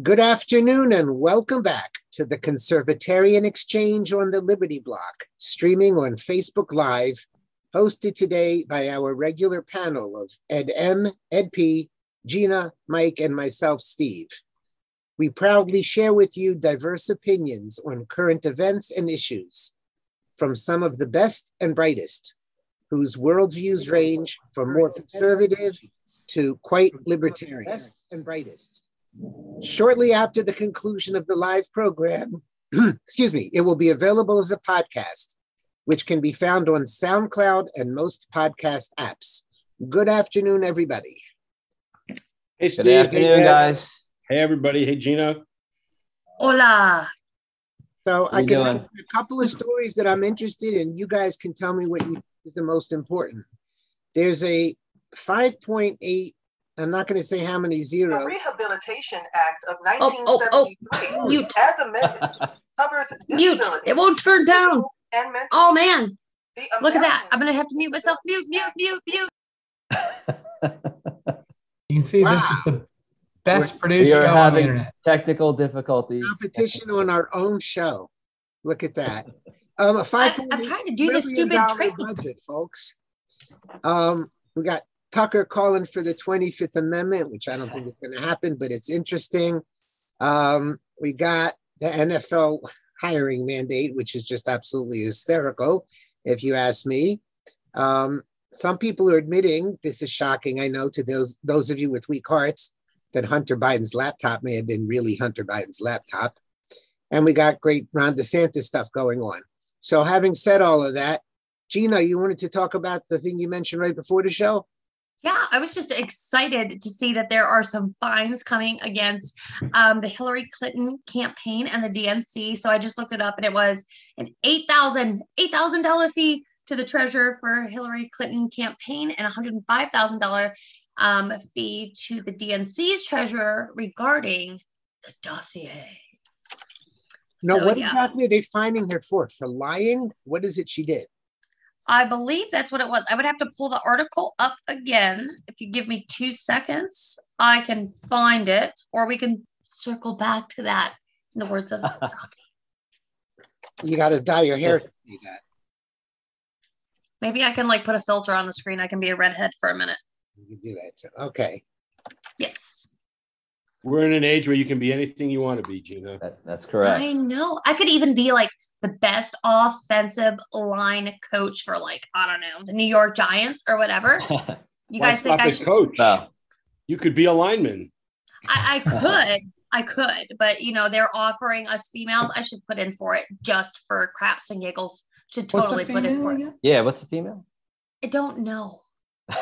Good afternoon and welcome back to the Conservatarian Exchange on the Liberty Block, streaming on Facebook Live, hosted today by our regular panel of Ed M, Ed P, Gina, Mike, and myself, Steve. We proudly share with you diverse opinions on current events and issues from some of the best and brightest, whose worldviews range from more conservative to quite libertarian. Best and brightest. Shortly after the conclusion of the live program, excuse me, it will be available as a podcast, which can be found on SoundCloud and most podcast apps. Good afternoon, everybody. Hey, Steve. Good afternoon, hey, guys. Hey, everybody. Hey, Gina. Hola. So I can doing? mention a couple of stories that I'm interested in. You guys can tell me what you think is the most important. There's a 5.8, I'm not going to say how many The. Rehabilitation Act of Oh, oh, oh. 1973, Mute. as amended, covers Mute. It won't turn down. and mental. Oh man, look at that. I'm gonna have to mute myself. Mute, mute, mute, mute. You can see this is the best produced We are show on the having internet. technical difficulties. competition on our own show. Look at that. Um, a I, 5 I'm trying to do this stupid dollar trick. budget, folks. Um, we got Tucker calling for the 25th Amendment, which I don't think is going to happen, but it's interesting. Um, we got the NFL hiring mandate, which is just absolutely hysterical, if you ask me. Um, some people are admitting this is shocking. I know to those those of you with weak hearts that Hunter Biden's laptop may have been really Hunter Biden's laptop. And we got great Ron DeSantis stuff going on. So, having said all of that, Gina, you wanted to talk about the thing you mentioned right before the show? Yeah, I was just excited to see that there are some fines coming against um, the Hillary Clinton campaign and the DNC. So I just looked it up, and it was an eight thousand eight thousand dollar fee to the treasurer for Hillary Clinton campaign and one hundred five thousand dollar um, fee to the DNC's treasurer regarding the dossier. No, So, what yeah. exactly are they finding her for? For lying? What is it she did? I believe that's what it was. I would have to pull the article up again. If you give me two seconds, I can find it, or we can circle back to that in the words of Psaki. You got to dye your hair to see that. Maybe I can like put a filter on the screen. I can be a redhead for a minute. You can do that. too. Okay. Yes. We're in an age where you can be anything you want to be, Gina. That, that's correct. I know. I could even be like the best offensive line coach for like, I don't know, the New York Giants or whatever. You guys think I at should? coach? No. You could be a lineman. I, I could. I could, but you know, they're offering us females. I should put in for it just for craps and giggles. Should totally put in female for it. yeah, what's a female? I don't know.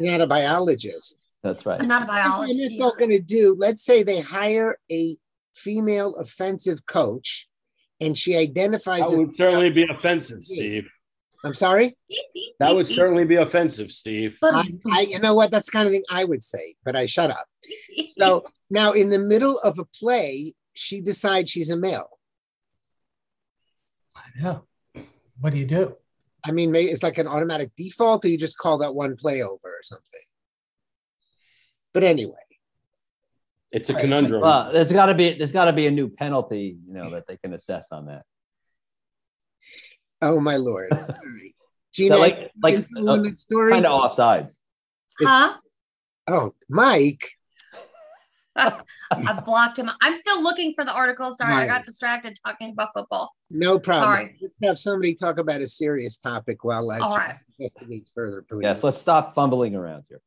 You're not a biologist. That's right. I'm not a What's biologist. the NFL going to do? Let's say they hire a female offensive coach and she identifies That as. would certainly be offensive, Steve. I'm sorry? That would certainly be offensive, Steve. I, I, you know what? That's the kind of thing I would say, but I shut up. So now, in the middle of a play, she decides she's a male. I know. What do you do? I mean, it's like an automatic default, or you just call that one play over or something. But anyway, It's a Right. conundrum. Well, there's got to be there's got to be a new penalty, you know, that they can assess on that. oh my lord! All right. So Gina, like like you uh, story. kind of offsides. huh? Oh, Mike. I've blocked him. I'm still looking for the article. Sorry, I got distracted talking about football. No problem. Sorry. Let's have somebody talk about a serious topic while I All right. investigate further, please. Yes, let's stop fumbling around here.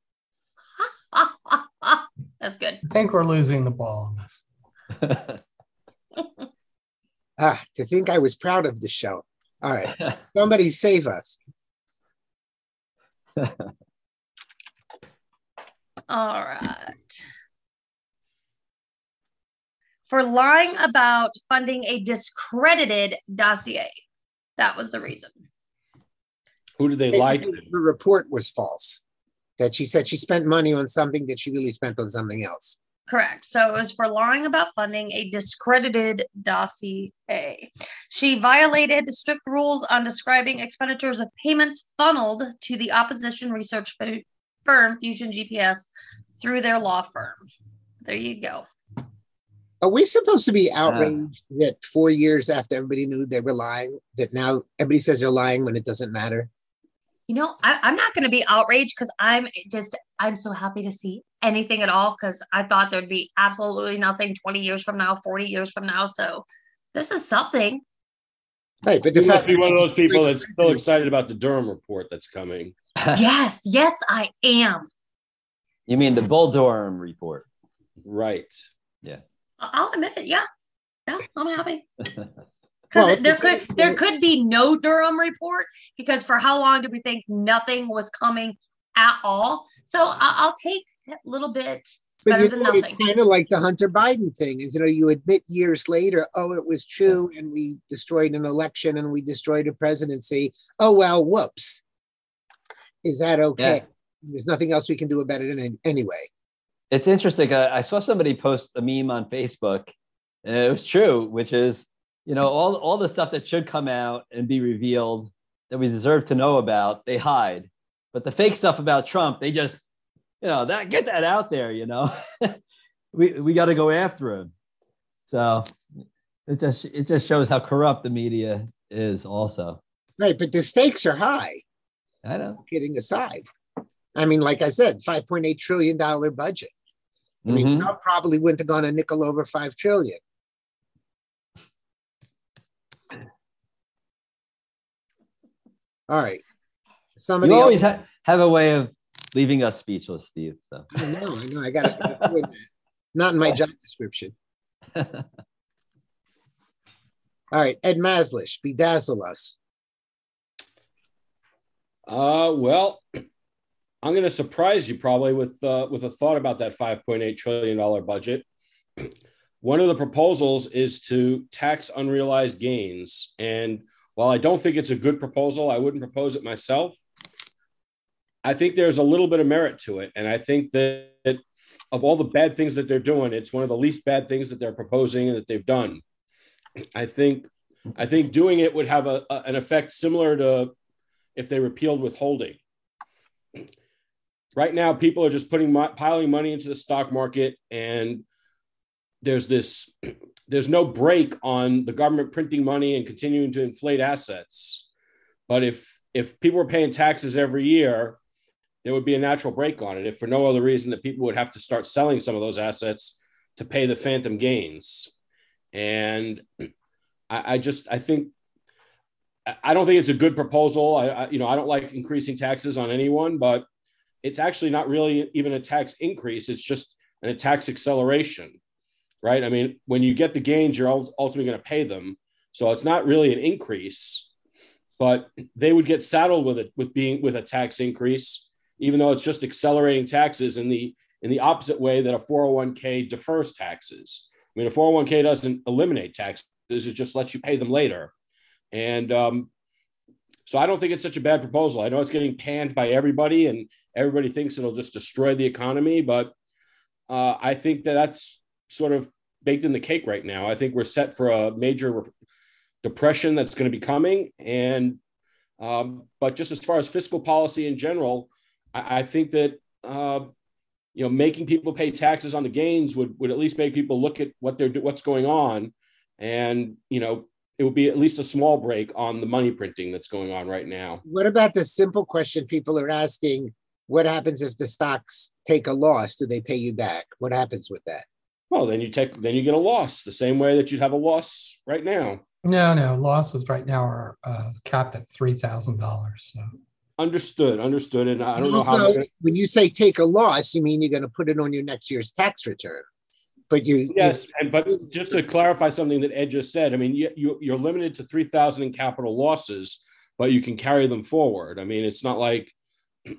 That's good. I think we're losing the ball on this. Ah, to think I was proud of the show. All right, somebody save us. All right. For lying about funding a discredited dossier. That was the reason. Who did they lie to? The report was false. That she said she spent money on something that she really spent on something else. Correct. So it was for lying about funding a discredited dossier. She violated strict rules on describing expenditures of payments funneled to the opposition research fi- firm Fusion GPS through their law firm. There you go. Are we supposed to be outraged that four years after everybody knew they were lying, that now everybody says they're lying when it doesn't matter? You know, I, I'm not going to be outraged because I'm just, I'm so happy to see anything at all because I thought there'd be absolutely nothing 20 years from now, 40 years from now. So this is something. Right, but the You must fact be one of those people that's still excited about the Durham report that's coming. yes, yes, I am. You mean the Bull Durham report? Right. Yeah. I'll admit it. Yeah, yeah, I'm happy. Because Well, there could there could be no Durham report because for how long did we think nothing was coming at all? So I- I'll take a little bit. It's But better you than know, it's kind of like the Hunter Biden thing is, you know, you admit years later, oh, it was true, and we destroyed an election and we destroyed a presidency. Oh, well, whoops. Is that okay? There's nothing else we can do about it in, anyway. It's interesting. I, I saw somebody post a meme on Facebook, and it was true, which is, you know, all, all the stuff that should come out and be revealed that we deserve to know about, they hide. But the fake stuff about Trump, they just, you know, that get that out there, you know. we we got to go after him. So it just it just shows how corrupt the media is also. Right, but the stakes are high, I know. kidding aside. I mean, like I said, $5.8 trillion budget. I mean, Mhm. Trump probably wouldn't have gone a nickel over 5 trillion. All right. Somebody You else. always ha- have a way of leaving us speechless, Steve. So I know, I know. I got to stop doing that. Not in my job description. All right, Ed Maslish, bedazzle us. Uh, well, I'm going to surprise you probably with uh, with a thought about that 5.8 trillion dollar budget. One of the proposals is to tax unrealized gains, and while I don't think it's a good proposal, I wouldn't propose it myself. I think there's a little bit of merit to it, and I think that of all the bad things that they're doing, it's one of the least bad things that they're proposing and that they've done. I think I think doing it would have a, a- an effect similar to if they repealed withholding. Right now, people are just putting piling money into the stock market, and there's this there's no break on the government printing money and continuing to inflate assets. But if if people were paying taxes every year, there would be a natural break on it. If for no other reason that people would have to start selling some of those assets to pay the phantom gains. And I, I just I think I- don't think it's a good proposal. I, I, you know, I don't like increasing taxes on anyone, but it's actually not really even a tax increase. It's just an tax acceleration, right? I mean, when you get the gains, you're ultimately going to pay them, so it's not really an increase, but they would get saddled with it with being with a tax increase, even though it's just accelerating taxes in the in the opposite way that a 401k defers taxes. I mean, a 401k doesn't eliminate taxes; it just lets you pay them later. And um, so I don't think it's such a bad proposal. I know it's getting panned by everybody, and everybody thinks it'll just destroy the economy. But uh, I think that that's sort of baked in the cake right now. I think we're set for a major re- depression that's going to be coming. And um, but just as far as fiscal policy in general, I, I think that uh, you know making people pay taxes on the gains would would at least make people look at what they're what's going on, and you know it would be at least a small break on the money printing that's going on right now. What about the simple question people are asking? What happens if the stocks take a loss? Do they pay you back? What happens with that? Well, then you take then you get a loss the same way that you'd have a loss right now. No, no, losses right now are uh, capped at three thousand dollars. So Understood, understood, and I don't know how. Also, they're gonna- when you say take a loss, you mean you're going to put it on your next year's tax return. But you, Yes, and but just to clarify something that Ed just said, I mean, you, you you're limited to three thousand in capital losses, but you can carry them forward. I mean, it's not like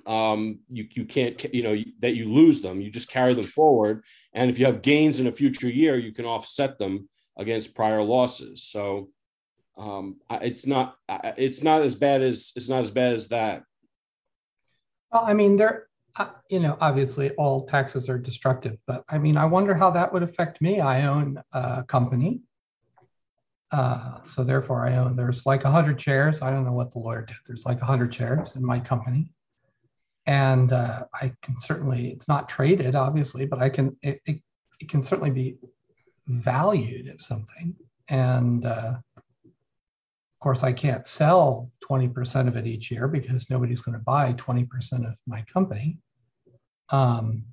um, you you can't you know that you lose them. You just carry them forward, and if you have gains in a future year, you can offset them against prior losses. So um, it's not it's not as bad as it's not as bad as that. Well, I mean, there, uh, you know, obviously all taxes are destructive, but I mean, I wonder how that would affect me. I own a company. Uh, so therefore I own, there's like hundred shares. I don't know what the lawyer did. There's like hundred shares in my company. And uh, I can certainly, it's not traded, obviously, but I can, it, it, it can certainly be valued at something. And uh, of course, I can't sell 20% of it each year because nobody's going to buy 20% of my company. Um,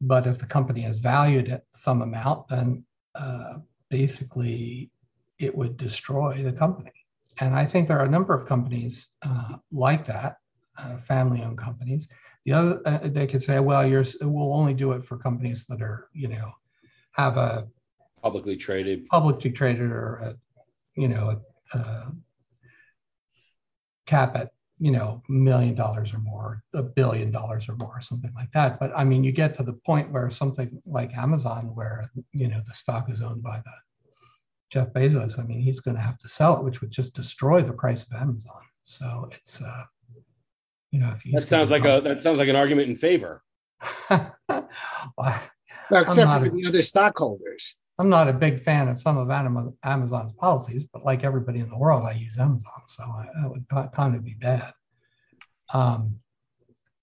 but if the company is valued at some amount, then uh, basically it would destroy the company. And I think there are a number of companies uh, like that, uh, family-owned companies. The other, uh, they could say, well, you're, we'll only do it for companies that are, you know, have a publicly traded, publicly traded or, a, you know, a, a cap at you know, million dollars or more, a billion dollars or more, or something like that. But I mean, you get to the point where something like Amazon, where, you know, the stock is owned by the Jeff Bezos, I mean, he's going to have to sell it, which would just destroy the price of Amazon. So it's, uh, you know, if you that sounds like a that sounds like an argument in favor. well, well, except for a, the other stockholders. I'm not a big fan of some of Amazon's policies, but like everybody in the world, I use Amazon, so that would kind of be bad. Um,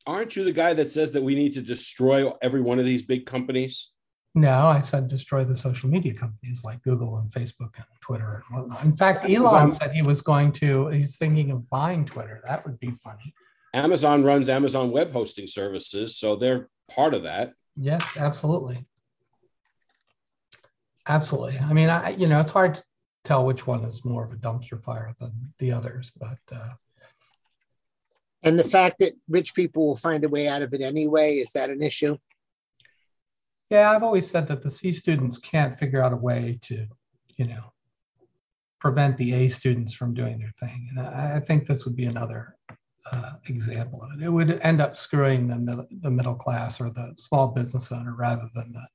Aren't you the guy that says that we need to destroy every one of these big companies? No, I said destroy the social media companies like Google and Facebook and Twitter and whatnot. In fact, Elon said he was going to, he's thinking of buying Twitter. That would be funny. Amazon runs Amazon web hosting services, so they're part of that. Yes, absolutely. Absolutely. I mean, I, you know, it's hard to tell which one is more of a dumpster fire than the others, but. Uh, and the fact that rich people will find a way out of it anyway, is that an issue? Yeah, I've always said that the C students can't figure out a way to, you know, prevent the A students from doing their thing. And I, I think this would be another uh, example of it. It would end up screwing the, the middle class or the small business owner rather than the.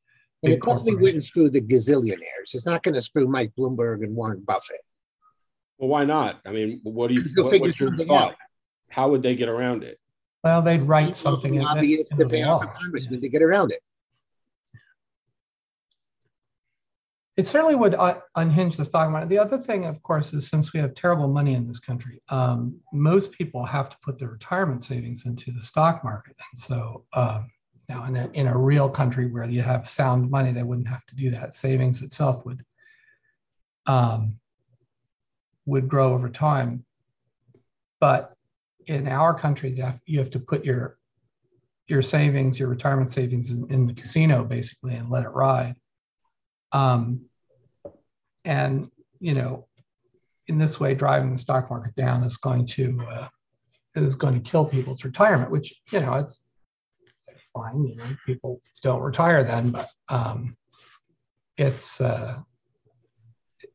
And it definitely wouldn't screw the gazillionaires. It's not going to screw Mike Bloomberg and Warren Buffett. Well, why not? I mean, what do you? What, what's your thought? Out. How would they get around it? Well, they'd write something. Lobbyists to pay off a congressman yeah. to get around it. It certainly would uh, unhinge the stock market. The other thing, of course, is since we have terrible money in this country, um, most people have to put their retirement savings into the stock market. And so um, now, in a, in a real country where you have sound money, they wouldn't have to do that. Savings itself would um, would grow over time. But in our country, you have to put your your savings, your retirement savings, in, in the casino basically, and let it ride. Um, and you know, in this way, driving the stock market down is going to uh, is going to kill people's retirement. Which you know, it's fine. You know, people don't retire then, but um, it's uh,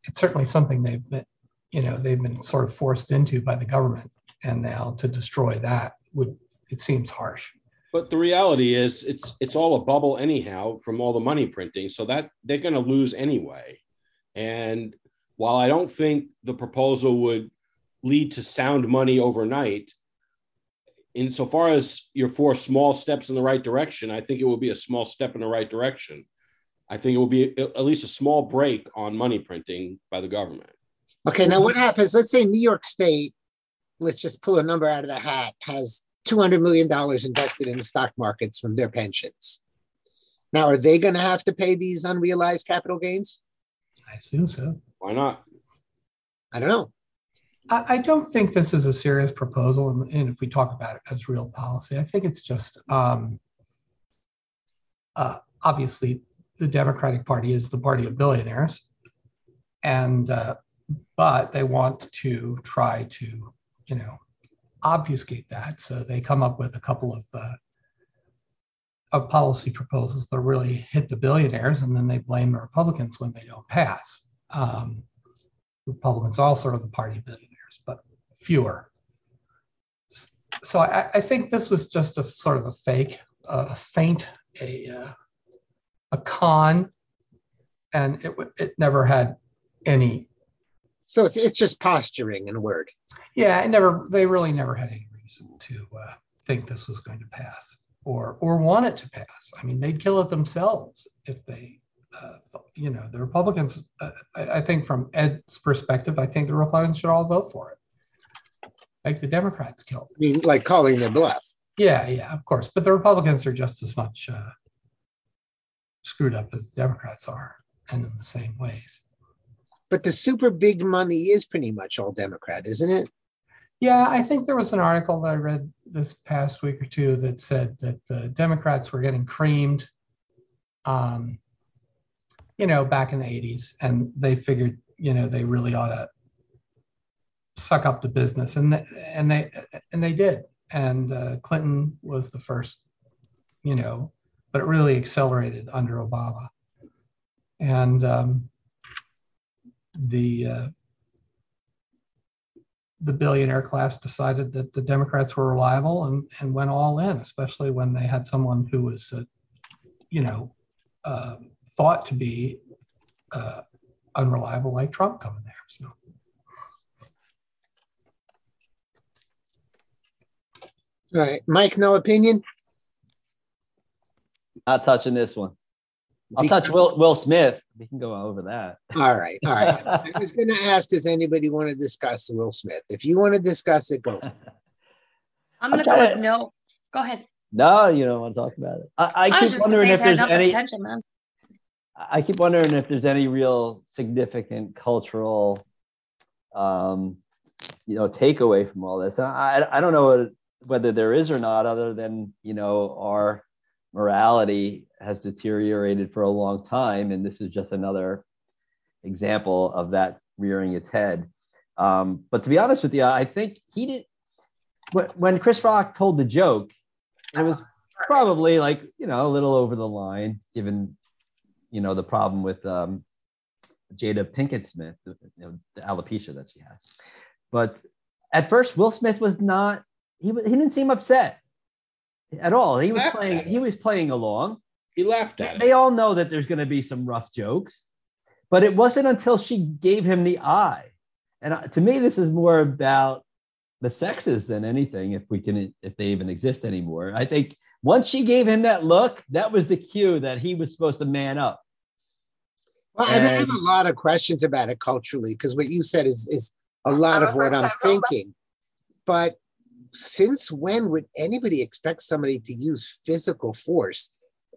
it's certainly something they've been you know they've been sort of forced into by the government, and now to destroy that would it seems harsh. But the reality is, it's it's all a bubble anyhow from all the money printing. So that they're going to lose anyway. And while I don't think the proposal would lead to sound money overnight, insofar as your four small steps in the right direction, I think it will be a small step in the right direction. I think it will be at least a small break on money printing by the government. Okay, now what happens? Let's say New York State, let's just pull a number out of the hat, has $200 million invested in the stock markets from their pensions. Now, are they going to have to pay these unrealized capital gains? I assume so. Why not? I don't know. I, I don't think this is a serious proposal. And, and, if we talk about it as real policy, I think it's just um, uh, obviously the Democratic Party is the party of billionaires. And, uh, but they want to try to, you know, obfuscate that. So they come up with a couple of uh, of policy proposals that really hit the billionaires, and then they blame the Republicans when they don't pass. Um, Republicans are the party of billionaires, but fewer. So I, I, think this was just a sort of a fake, a feint, a uh, a con, and it it never had any so it's, it's just posturing in a word. Yeah, I never. They really never had any reason to uh, think this was going to pass or or want it to pass. I mean, they'd kill it themselves if they. Uh, you know, the Republicans. Uh, I, I think from Ed's perspective, I think the Republicans should all vote for it. Like the Democrats killed. I mean, like calling their bluff. Yeah, yeah, of course. But the Republicans are just as much uh, screwed up as the Democrats are. and in the same ways. But the super big money is pretty much all Democrat, isn't it? Yeah, I think there was an article that I read this past week or two that said that the Democrats were getting creamed, um, you know, back in the 80s. And they figured, you know, they really ought to suck up the business. And, and, they, and they did. And uh, Clinton was the first, you know, but it really accelerated under Obama. And um, the, uh, the billionaire class decided that the Democrats were reliable and, and went all in, especially when they had someone who was, uh, you know, uh, thought to be uh, unreliable like Trump coming there. So. All right, Mike, no opinion? Not touching this one. I'll touch Will Will Smith. We can go all over that. All right, all right. I was going to ask, does anybody want to discuss Will Smith? If you want to discuss it, go. I'm gonna I'm go to- no. Go ahead. No, you don't want to talk about it. I, I I, keep wondering say if there's any. attention, man. I keep wondering if there's any real significant cultural, um, you know, takeaway from all this. I I don't know what, whether there is or not, other than you know our morality has deteriorated for a long time, and this is just another example of that rearing its head. Um, but to be honest with you, I think he did when- Chris Rock told the joke, it was probably like you know a little over the line, given you know the problem with um, Jada Pinkett Smith, the, you know, the alopecia that she has. But at first, Will Smith was not. He he didn't seem upset at all. He was playing. He was playing along. He laughed at They all know that there's going to be some rough jokes, but it wasn't until she gave him the eye. And uh, to me, this is more about the sexes than anything, if we can, if they even exist anymore. I think once she gave him that look, that was the cue that he was supposed to man up. Well, I, I have a lot of questions about it culturally because what you said is is a lot of what I'm thinking. But since when would anybody expect somebody to use physical force?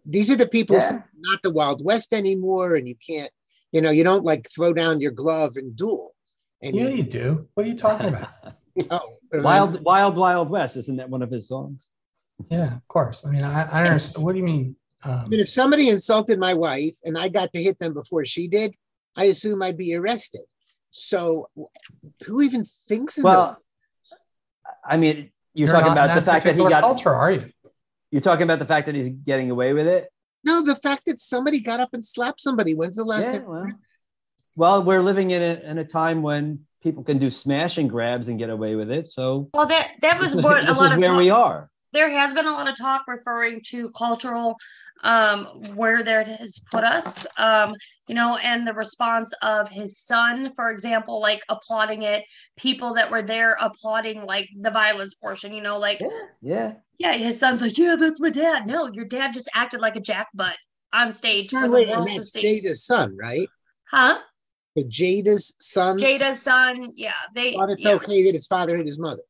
These are the people, Yeah. say, not the Wild West anymore, and you can't, you know, you don't like throw down your glove and duel. And Yeah, you, you do. What are you talking about? oh, am I- Wild, Wild, Wild West. Isn't that one of his songs? yeah, of course. I mean, I, I don't understand. What do you mean? I Um, mean, if somebody insulted my wife and I got to hit them before she did, I assume I'd be arrested. So, who even thinks of Well, I mean, you're, talking not in about the fact that he particular got. culture, are you? You're talking about the fact that he's getting away with it. No, the fact that somebody got up and slapped somebody. When's the last Yeah, time? well, well, we're living in a, in a time when people can do smash and grabs and get away with it. So Well, that that was this is, what a this lot is of where talk, we are. there has been a lot of talk referring to cultural um where that has put us um you know and the response of his son for example like applauding it people that were there applauding like the violence portion you know like Yeah, yeah. yeah his son's like yeah that's my dad no your dad just acted like a jackbutt on stage for the and world to see Jada's son, right? huh The Jada's son jada's son yeah they thought it's yeah. okay that his father hit his mother.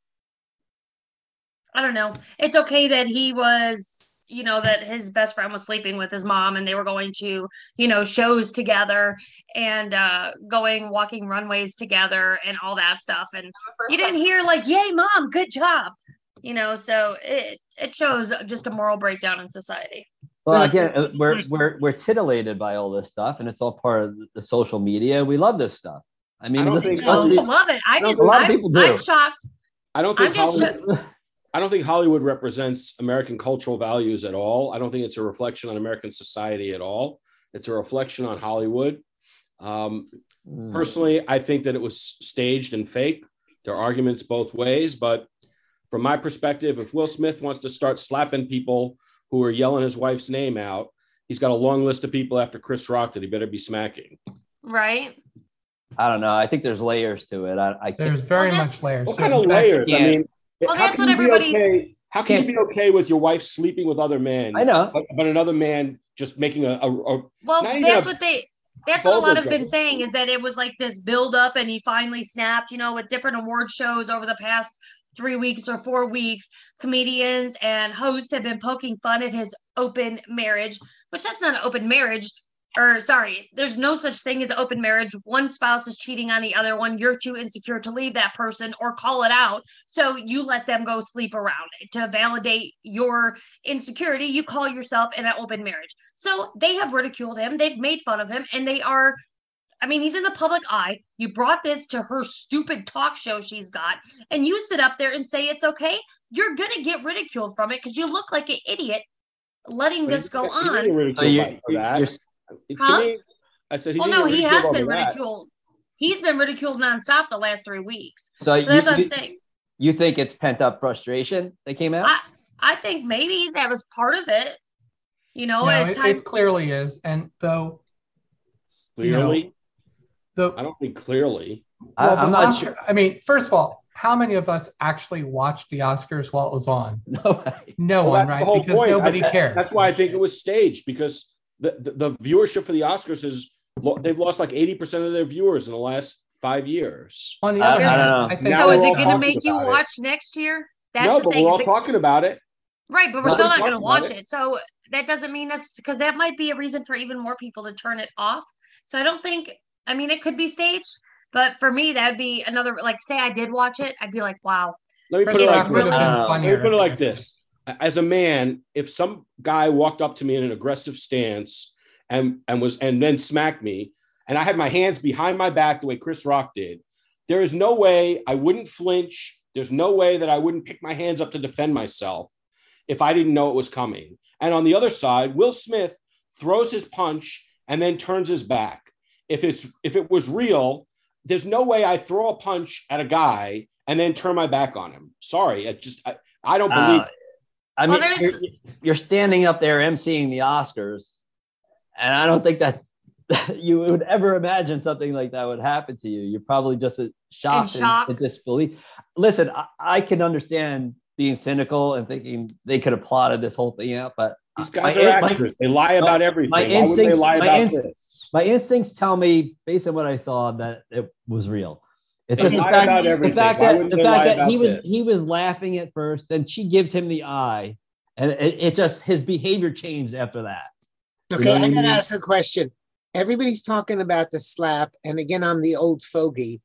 I don't know. It's okay that he was, you know, that his best friend was sleeping with his mom and they were going to, you know, shows together and uh going walking runways together and all that stuff. And you didn't hear like, yay, mom, good job. You know, so it it shows just a moral breakdown in society. Well, again, uh, we're we're we're titillated by all this stuff, and it's all part of the social media. We love this stuff. I mean, I don't think at- Most people love it. I just a lot of I'm, people do. I'm shocked. I don't I'm think just Hollywood, I don't think Hollywood represents American cultural values at all. I don't think it's a reflection on American society at all. It's a reflection on Hollywood. Um, Mm. personally, I think that it was staged and fake. There are arguments both ways, but from my perspective, if Will Smith wants to start slapping people who are yelling his wife's name out, he's got a long list of people after Chris Rock that he better be smacking. Right. I don't know. I think there's layers to it. I, I There's very Well, much layers. What kind of In fact, layers? I mean, Well, how that's can what you be everybody's- okay? How can you be okay with your wife sleeping with other men? I know. but, but another man just making a, a, a Well, that's a what they that's what a lot vulgar have been saying is that it was like this build up and he finally snapped, you know, with different award shows over the past three weeks or four weeks. Comedians and hosts have been poking fun at his open marriage, which that's not an open marriage. Or sorry, there's no such thing as open marriage. One spouse is cheating on the other one. You're too insecure to leave that person or call it out. So you let them go sleep around it. To validate your insecurity, you call yourself in an open marriage. So they have ridiculed him, they've made fun of him, and they are. I mean, he's in the public eye. You brought this to her stupid talk show she's got, and you sit up there and say it's okay. You're going to get ridiculed from it because you look like an idiot letting this go on. you, Biden for that. you're- Huh? To me, I said he Well, no, he has over been that. ridiculed. He's been ridiculed nonstop the last three weeks. so, So you, that's what I'm you- saying. you think it's pent up frustration that came out? I, I think maybe that was part of it. You know, No, it's it, time. it clearly is. And though you know, Clearly, the I don't think clearly. I, well, the I'm not Oscar- sure. I mean, first of all, how many of us actually watched the Oscars while it was on? No. No Well, one, right? Because point. nobody I- cared. That's why I think it was staged because the, the, the viewership for the Oscars is they've lost like 80% of their viewers in the last five years. On the other hand, know. I think Now so is it going to make you about it. watch next year? That's no, the but thing. we're all it- talking about it. right, but we're Well, still not going to watch it. it. So that doesn't mean us because that might be a reason for even more people to turn it off. So I don't think. I mean, it could be staged, but for me, that'd be another. Like, say I did watch it, I'd be like, wow. Let me Like, put it like really- Uh, Let me put it like this. As a man, if some guy walked up to me in an aggressive stance and and was and then smacked me, and I had my hands behind my back the way Chris Rock did, there is no way I wouldn't flinch. There's no way that I wouldn't pick my hands up to defend myself if I didn't know it was coming. And on the other side, Will Smith throws his punch and then turns his back. If it's if it was real, there's no way I throw a punch at a guy and then turn my back on him. Sorry, I just I, I don't believe Uh, I Well, mean, there's- you're, you're standing up there emceeing the Oscars, and I don't think that you would ever imagine something like that would happen to you. You're probably just a shocked and, shock. and disbelief. Listen, I, I can understand being cynical and thinking they could have plotted this whole thing out, but these guys my- are my- actors. they lie about everything. my Why would they instincts- lie my about inst- this? my instincts tell me, based on what I saw, that it was real. It's They just the fact, the fact that the fact that he about was this? he was laughing at first, and she gives him the eye, and it, it just his behavior changed after that. Okay, know I I gotta mean? ask a question. Everybody's talking about the slap, and again, I'm the old fogey.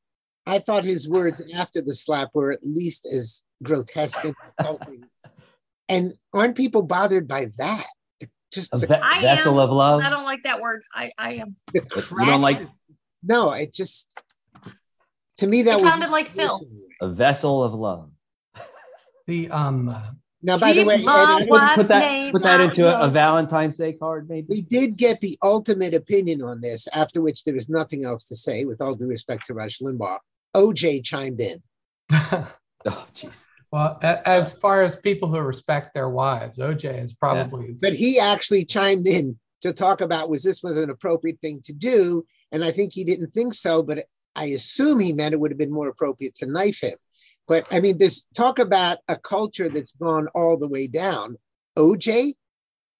I thought his words after the slap were at least as grotesque and insulting. and aren't people bothered by that? Just that's A the, ve- I vessel am- of. I don't like that word. I, I am. the You don't like- No, it just to me that It was sounded like Phil. a vessel of love. the um Now, by the way, Ed, Put, that put that into a, a. Valentine's Day card, maybe. we did get the ultimate opinion on this, after which there was nothing else to say, with all due respect to Rush Limbaugh. OJ chimed in. Oh, jeez. well, as far as people who respect their wives, OJ is probably but he actually chimed in to talk about was this was an appropriate thing to do and i think he didn't think so but i assume he meant it would have been more appropriate to knife him. But i mean this talk about a culture that's gone all the way down. Oj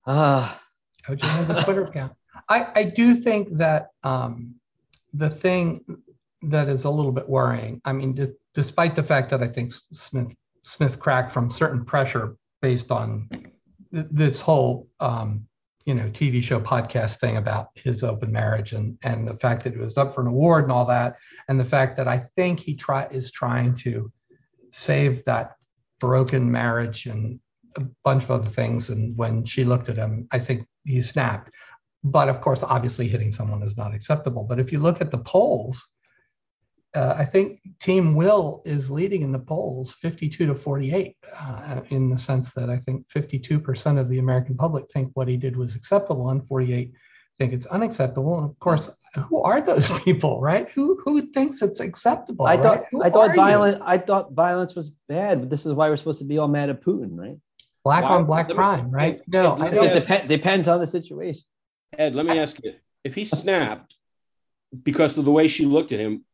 Ah, OJ has a Twitter account. I, I do think that um, the thing that is a little bit worrying, I mean, d- despite the fact that I think Smith Smith cracked from certain pressure based on th- this whole um, you know TV show podcast thing about his open marriage and and the fact that it was up for an award and all that, and the fact that I think he try is trying to save that broken marriage and a bunch of other things. And when she looked at him, I think he snapped. But of course, obviously, hitting someone is not acceptable. But if you look at the polls, uh, I think Team Will is leading in the polls 52 to 48, uh, in the sense that I think 52% of the American public think what he did was acceptable and 48 think it's unacceptable. And of course, who are those people, right? Who who thinks it's acceptable? I thought Who I thought are you? violent. I thought violence was bad, but this is why we're supposed to be all mad at Putin, right? black Why- on black crime, right? No, Ed, I don't. It ask- depends depends on the situation. Ed, let me ask you: If he snapped because of the way she looked at him,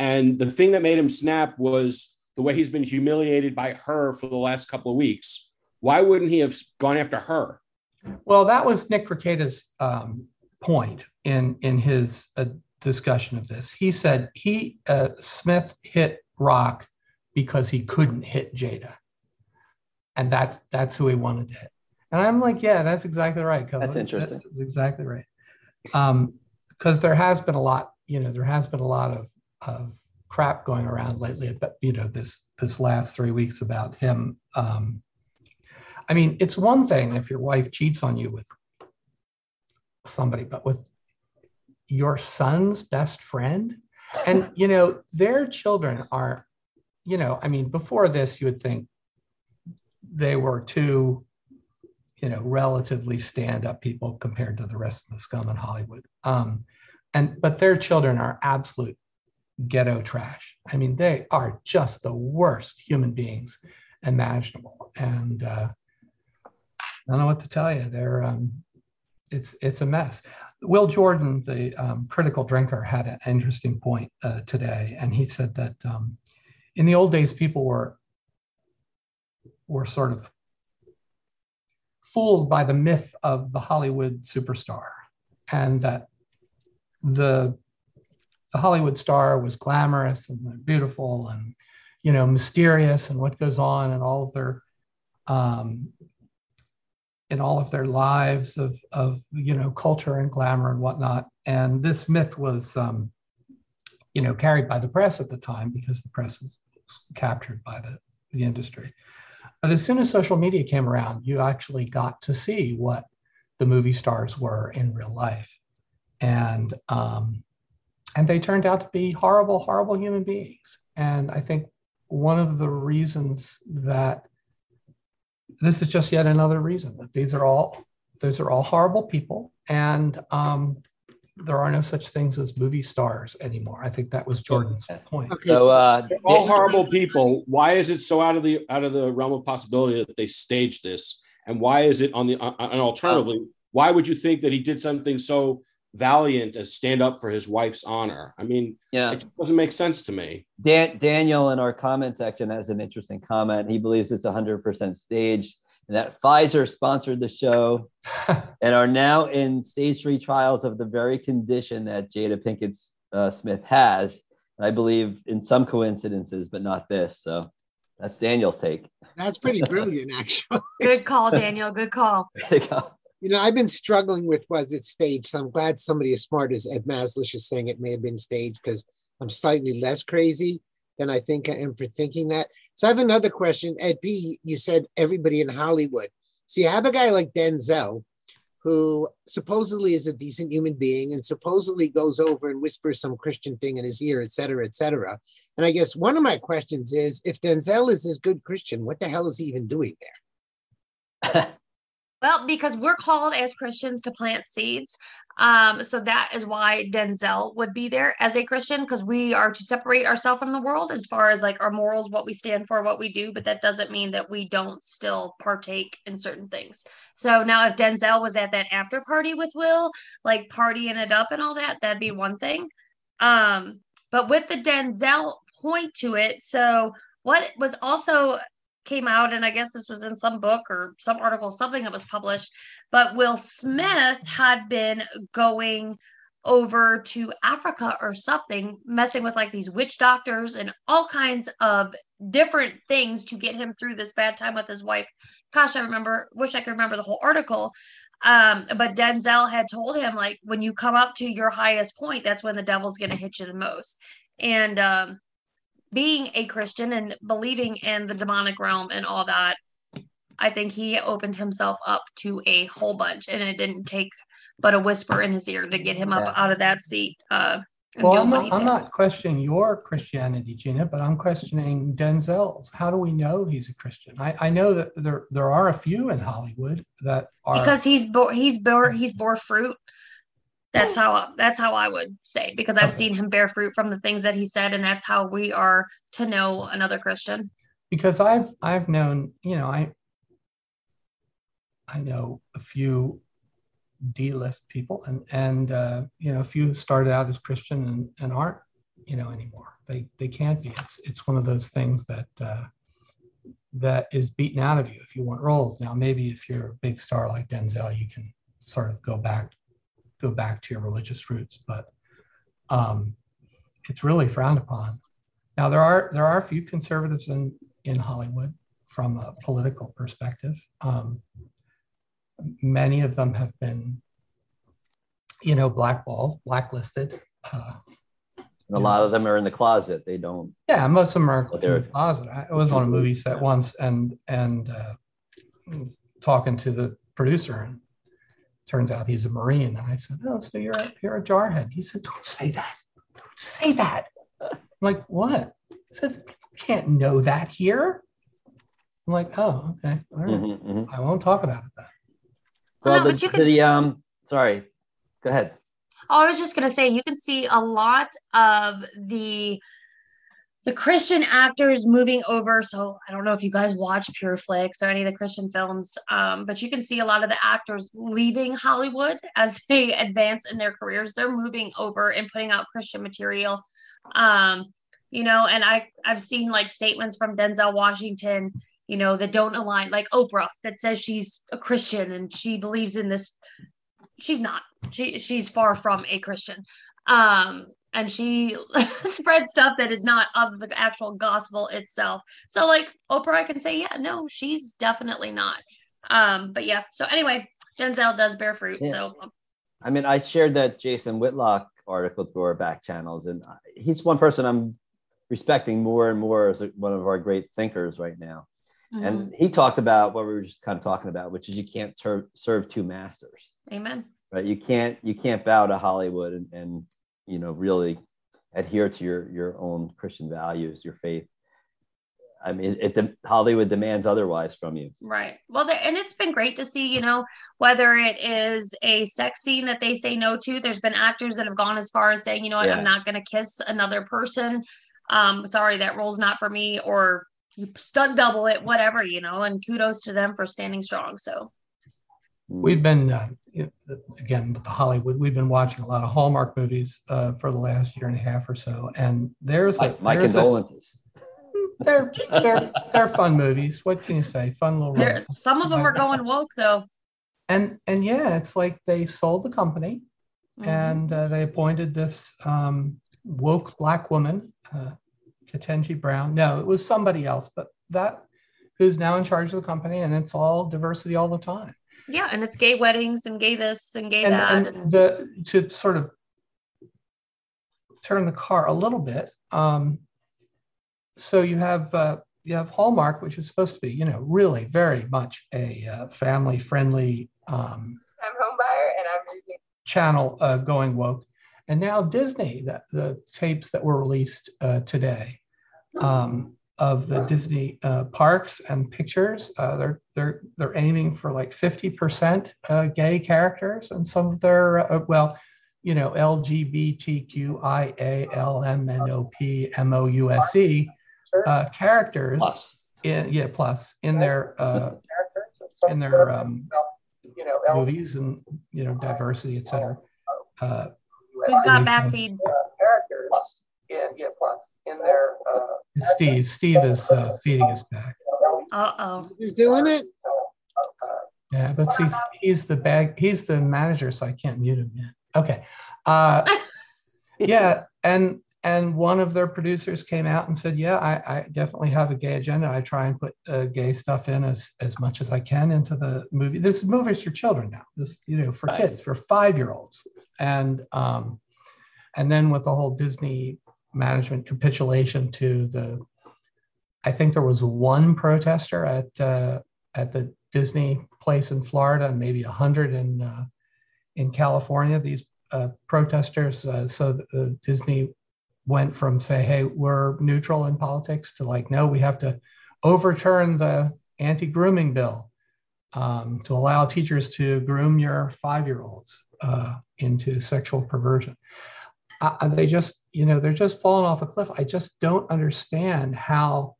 and the thing that made him snap was the way he's been humiliated by her for the last couple of weeks, why wouldn't he have gone after her? Well, that was Nick Rekieta's um, point in in his uh, discussion of this. He said he uh, Smith hit Rock because he couldn't hit Jada, and that's that's who he wanted to hit. And I'm like, yeah, that's exactly right. Cohen. That's interesting. That's exactly right. Um, because there has been a lot, you know, there has been a lot of of crap going around lately about, you know, this this last three weeks about him. Um, I mean, it's one thing if your wife cheats on you with somebody, but with your son's best friend, and you know, their children are, you know, I mean, before this, you would think they were two you know, relatively stand-up people compared to the rest of the scum in Hollywood. Um, and but their children are absolute ghetto trash. I mean, they are just the worst human beings imaginable. And uh, I don't know what to tell you. They're um, it's it's a mess. Will Jordan, the um, critical drinker, had an interesting point uh, today, and he said that um, in the old days, people were were sort of fooled by the myth of the Hollywood superstar and that the the Hollywood star was glamorous and beautiful and you know mysterious and what goes on in all of their um, in all of their lives of of you know culture and glamour and whatnot and this myth was um, you know carried by the press at the time because the press is captured by the the industry but as soon as social media came around, you actually got to see what the movie stars were in real life. And um, and they turned out to be horrible, horrible human beings. And I think one of the reasons that this is just yet another reason that these are all these are all horrible people, and um, there are no such things as movie stars anymore. I think that was Jordan's point. Okay, so uh, all horrible people. Why is it so out of the out of the realm of possibility that they staged this? And why is it on the uh, and alternatively, why would you think that he did something so valiant as stand up for his wife's honor? I mean, yeah, it just doesn't make sense to me. Dan- Daniel in our comment section has an interesting comment. He believes it's 100% staged and that Pfizer sponsored the show and are now in stage three trials of the very condition that Jada Pinkett uh, Smith has. I believe in some coincidences, but not this. So that's Daniel's take. That's pretty brilliant, actually. Good call, Daniel. Good call. You know, I've been struggling with was it staged? So I'm glad somebody as smart as Ed Maslish is saying it may have been staged because I'm slightly less crazy than I think I am for thinking that. So I have another question. Ed P, you said everybody in Hollywood. So you have a guy like Denzel, who supposedly is a decent human being and supposedly goes over and whispers some Christian thing in his ear, et cetera, et cetera. And I guess one of my questions is if Denzel is this good Christian, what the hell is he even doing there? Well, because we're called as Christians to plant seeds. Um, so that is why Denzel would be there as a Christian, because we are to separate ourselves from the world as far as like our morals, what we stand for, what we do, but that doesn't mean that we don't still partake in certain things. So now if Denzel was at that after party with Will, like partying it up and all that, that'd be one thing. Um, but with the Denzel point to it, so what was also came out, and I guess this was in some book or some article, something that was published. But Will Smith had been going over to Africa or something, messing with like these witch doctors and all kinds of different things to get him through this bad time with his wife. Gosh, I remember, wish I could remember the whole article. Um, but Denzel had told him, like, when you come up to your highest point, that's when the devil's going to hit you the most. And um, being a Christian and believing in the demonic realm and all that, I think he opened himself up to a whole bunch, and it didn't take but a whisper in his ear to get him up yeah. out of that seat. Uh, well, I'm not, I'm not questioning your Christianity, Gina, but I'm questioning Denzel's. How do we know he's a Christian? I, I know that there there are a few in Hollywood that are because he's bo- he's bore he's bore fruit that's how that's how I would say because I've okay. seen him bear fruit from the things that he said, and that's how we are to know another Christian. Because I've I've known you know I I know a few D-list people, and and uh, you know a few started out as Christian and, and aren't you know anymore. They they can't be. It's it's one of those things that. Uh, that is beaten out of you if you want roles. Now, maybe if you're a big star like Denzel, you can sort of go back go back to your religious roots, but um, it's really frowned upon. Now there are there are a few conservatives in in Hollywood from a political perspective. Um, many of them have been you know, blackballed, blacklisted. Uh, And a lot of them are in the closet. They don't. yeah, most of them are in the closet. I was on a movie set once and and uh, talking to the producer, and turns out he's a Marine. And I said, "Oh, so you're a, you're a jarhead?" He said, "Don't say that. Don't say that." I'm like, "What?" He says, "People can't know that here." I'm like, "Oh, okay, all right. Mhm, mhm. I won't talk about it then." Well, no, the, but you can- the um. Sorry. Go ahead. Oh, I was just gonna say you can see a lot of the the Christian actors moving over. So I don't know if you guys watch Pure Flix or any of the Christian films, um, but you can see a lot of the actors leaving Hollywood as they advance in their careers. They're moving over and putting out Christian material. Um, you know, and I I've seen like statements from Denzel Washington, you know, that don't align, like Oprah, that says she's a Christian and she believes in this. She's not. She she's far from a Christian. Um, and she spreads stuff that is not of the actual gospel itself. So like Oprah, I can say, yeah, no, she's definitely not. Um, but yeah, so anyway, Denzel does bear fruit. Yeah. So I mean, I shared that Jason Whitlock article through our back channels, and he's one person I'm respecting more and more as one of our great thinkers right now. mhm, And he talked about what we were just kind of talking about, which is you can't serve serve two masters, amen. right? You can't you can't bow to Hollywood and, and you know really adhere to your your own Christian values, your faith. I mean, it, it Hollywood demands otherwise from you. Right. Well, the, and it's been great to see, you know, whether it is a sex scene that they say no to. There's been actors that have gone as far as saying, you know what, Yeah. I'm not going to kiss another person. Um, sorry, that role's not for me. Or you stunt double it, whatever, you know. And kudos to them for standing strong. So We've been, uh, again, with the Hollywood, we've been watching a lot of Hallmark movies uh, for the last year and a half or so. And there's a, my, my there's a- condolences. they're, they're, they're fun movies. What can you say? Fun little there, some of them are going woke, though. And, and yeah, it's like they sold the company Mhm. and uh, they appointed this um, woke black woman, uh, Ketanji Brown. No, it was somebody else, but that who's now in charge of the company, and it's all diversity all the time. Yeah, and it's gay weddings and gay this and gay And, that. and and- the to sort of turn the car a little bit. Um, so you have uh, you have Hallmark, which is supposed to be, you know, really very much a uh, family friendly um, I'm home buyer and I'm using channel uh, going woke. And now Disney, the, the tapes that were released uh, today um, of the Disney uh, parks and pictures, uh, they're they're they're aiming for like 50% uh, gay characters, and some of their uh, well, you know, LGBTQIALMNOPMOUSE uh, characters Plus, in yeah plus in their uh, characters in their um, you know movies and you know diversity, etc. Uh, Who's got Yes. backfeed? characters. In yeah plus in their uh, Steve, Steve is uh, feeding us back. Uh oh. Who's doing it? Yeah, but see, he's the bag, he's the manager, so I can't mute him yet. Okay. Uh, yeah, and and one of their producers came out and said, "Yeah, I, I definitely have a gay agenda. I try and put uh, gay stuff in as as much as I can into the movie. This movie is for children now. This you know for kids, for five year olds, and um, and then with the whole Disney management capitulation to the, I think there was one protester at uh, at the Disney place in Florida, maybe a hundred in uh, in California. These uh, protesters, uh, so uh, Disney went from say, "Hey, we're neutral in politics," to like, "No, we have to overturn the anti-grooming bill um, to allow teachers to groom your five-year-olds uh, into sexual perversion." Uh, they just, you know, they're just falling off a cliff. I just don't understand how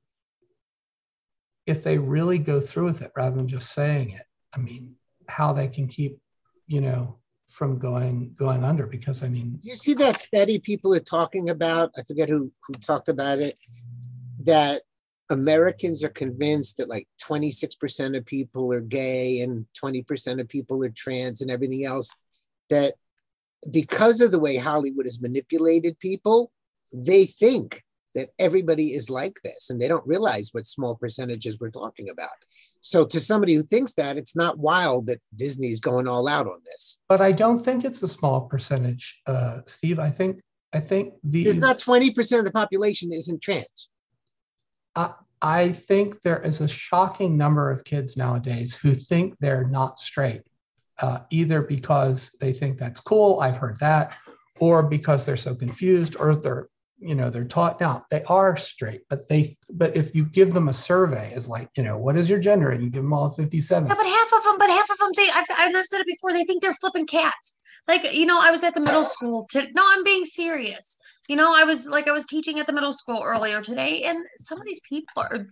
if they really go through with it rather than just saying it i mean how they can keep you know from going going under because i mean You see that study people are talking about? I forget who who talked about it. That Americans are convinced that like 26% of people are gay and 20% of people are trans and everything else. That because of the way Hollywood has manipulated people, they think that everybody is like this and they don't realize what small percentages we're talking about. So to somebody who thinks that, it's not wild that Disney's going all out on this. But I don't think it's a small percentage, uh, Steve. I think I think these. There's not 20% of the population isn't trans. I, I think there is a shocking number of kids nowadays who think they're not straight, uh, either because they think that's cool. I've heard that, or because they're so confused, or they're you know they're taught now they are straight but they but if you give them a survey as like you know what is your gender and you give them all 57 Yeah, but half of them, but half of them, they, I've, I've said it before, they think they're flipping cats. Like, you know, I was at the middle school to, no, I'm being serious. You know, I was like, I was teaching at the middle school earlier today, and some of these people are,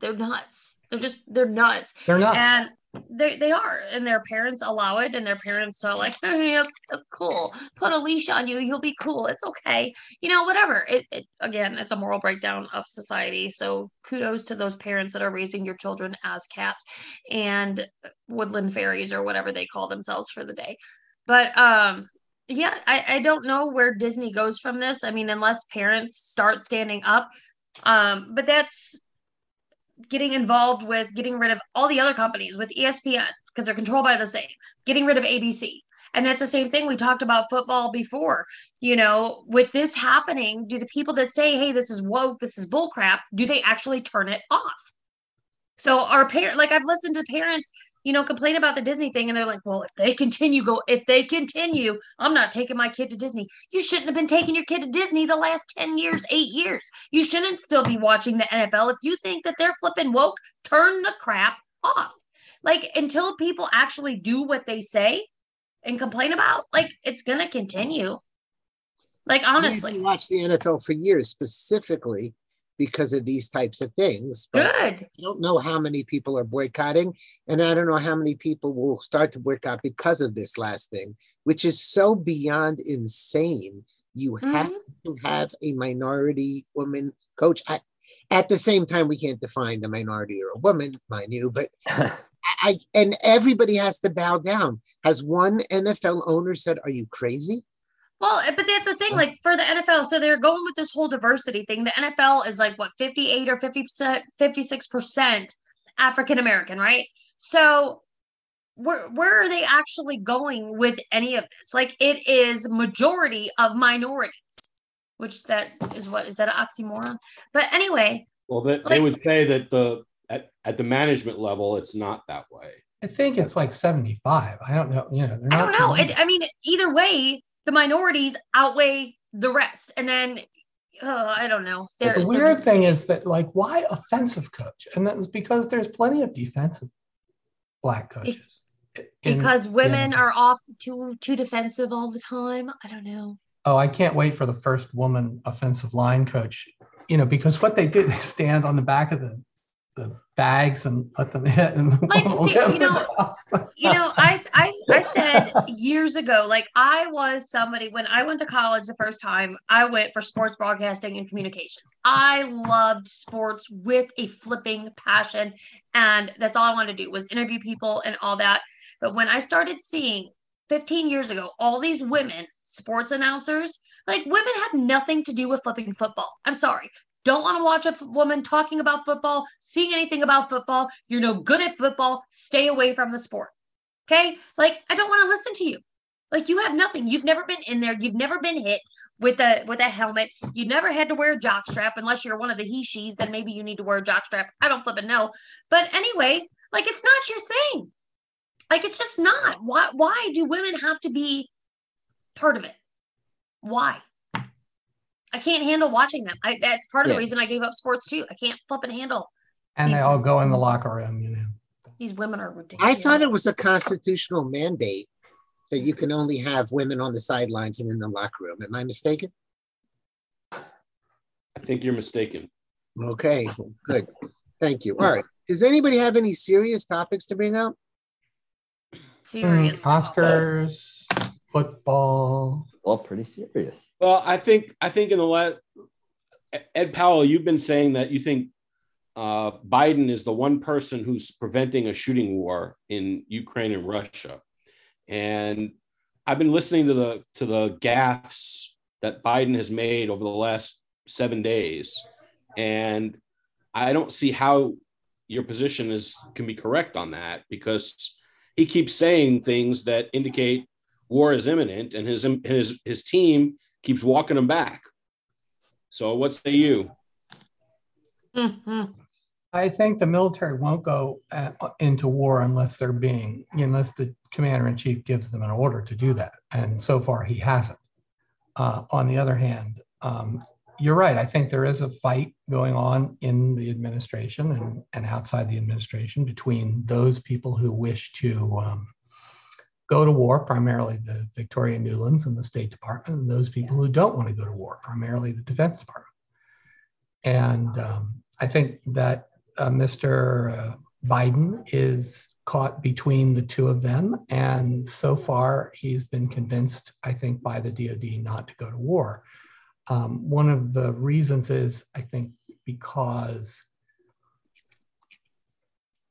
they're nuts. They're just, they're nuts. they're not And they, they are, and their parents allow it, and their parents are like, hey, cool. Put a leash on you, you'll be cool. It's okay. You know, whatever. It, it again, it's a moral breakdown of society. So kudos to those parents that are raising your children as cats and woodland fairies or whatever they call themselves for the day. But um, yeah, I, I don't know where Disney goes from this. I mean, unless parents start standing up. Um, but that's getting involved with getting rid of all the other companies with ESPN because they're controlled by the same, getting rid of ABC. And that's the same thing we talked about football before. You know, with this happening, do the people that say, hey, this is woke, this is bullcrap, do they actually turn it off? So our parent, like I've listened to parents, you know, complain about the Disney thing, and they're like, "Well, if they continue go, if they continue, I'm not taking my kid to Disney." You shouldn't have been taking your kid to Disney the last ten years, eight years. You shouldn't still be watching the NFL if you think that they're flipping woke. Turn the crap off. Like until people actually do what they say and complain about, like it's gonna continue. Like honestly, watch the NFL for years specifically because of these types of things. But good. I don't know how many people are boycotting, and I don't know how many people will start to boycott because of this last thing, which is so beyond insane. You mm-hmm. have to have a minority woman coach. I, at the same time, we can't define the minority or a woman, mind you, but I and everybody has to bow down. Has one NFL owner said, "Are you crazy?" Well, eh, but that's the thing, like for the NFL, so they're going with this whole diversity thing. The NFL is like what 58 or 50 percent, 56 percent African American, right? So where where are they actually going with any of this? Like it is majority of minorities, which that is what is that an oxymoron? But anyway, Well, they, they would say that the at, at the management level, it's not that way. I think it's like 75. I don't know. You know, they're I not don't know. It, I mean, either way, the minorities outweigh the rest, and then uh, I don't know. They're, the weird just- thing is that, like, why offensive coach? And that was because there's plenty of defensive black coaches. in because women are off too too defensive all the time. I don't know. Oh, I can't wait for the first woman offensive line coach. You know, because what they do, they stand on the back of the the bags and let them hit. And Like, see, you know- You know, I I I said years ago, like I was somebody when I went to college the first time, I went for sports broadcasting and communications. I loved sports with a flipping passion, and that's all I wanted to do was interview people and all that. But when I started seeing 15 years ago, all these women sports announcers, like women have nothing to do with flipping football. I'm sorry. Don't want to watch a f- woman talking about football, seeing anything about football. You're no good at football. Stay away from the sport. Okay. Like, I don't want to listen to you. Like, you have nothing. You've never been in there. You've never been hit with a with a helmet. You never had to wear a jock strap unless you're one of the he she's. Then maybe you need to wear a jock strap. I don't flip it know. But anyway, like it's not your thing. Like it's just not. Why why do women have to be part of it? Why? I can't handle watching them. I that's part of Yeah. the reason I gave up sports too. I can't flip and handle. and they all go in the locker room, you know. These women are ridiculous. I thought it was a constitutional mandate that you can only have women on the sidelines and in the locker room. Am I mistaken? I think you're mistaken. Okay, good. Thank you. All right. Does anybody have any serious topics to bring up? serious. Mm, Oscars, football. Well, pretty serious. Well, I think I think in the last Ed Powell, you've been saying that you think uh, Biden is the one person who's preventing a shooting war in Ukraine and Russia, and I've been listening to the to the gaffes that Biden has made over the last seven days, and I don't see how your position is can be correct on that because he keeps saying things that indicate war is imminent, and his his his team keeps walking him back. So, what say you? Mhm. I think the military won't go uh, into war unless they're being, unless the commander in chief gives them an order to do that. And so far, he hasn't. Uh, on the other hand, um, you're right. I think there is a fight going on in the administration and, and outside the administration between those people who wish to um, go to war, primarily the Victoria Nulands and the State Department, and those people who don't want to go to war, primarily the Defense Department. And um, I think that uh, Mr. uh, Biden is caught between the two of them. And so far, he's been convinced, I think, by the DoD not to go to war. Um, one of the reasons is, I think, because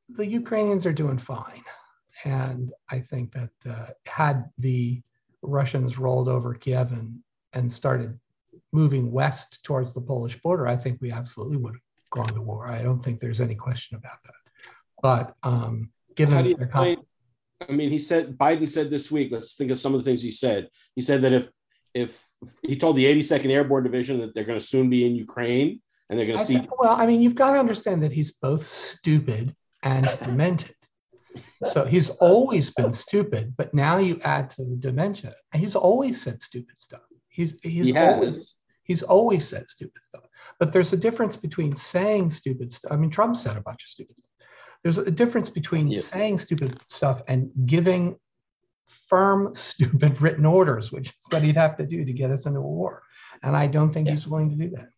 the Ukrainians are doing fine. And I think that uh, had the Russians rolled over Kiev and, and started moving west towards the Polish border, I think we absolutely would have gone to war. I don't think there's any question about that. But um, given How do you explain? I mean, he said Biden said this week. Let's think of some of the things he said. He said that if if he told the 82nd Airborne Division that they're going to soon be in Ukraine and they're going to see well, I mean, you've got to understand that he's both stupid and demented. So he's always been stupid, but now you add to the dementia. And he's always said stupid stuff. He's he's he always he's always said stupid stuff. But there's a difference between saying stupid stuff. I mean, Trump said a bunch of stupid stuff. There's a difference between Yes. saying stupid stuff and giving firm, stupid written orders, which is what he'd have to do to get us into a war. And I don't think Yeah. he's willing to do that.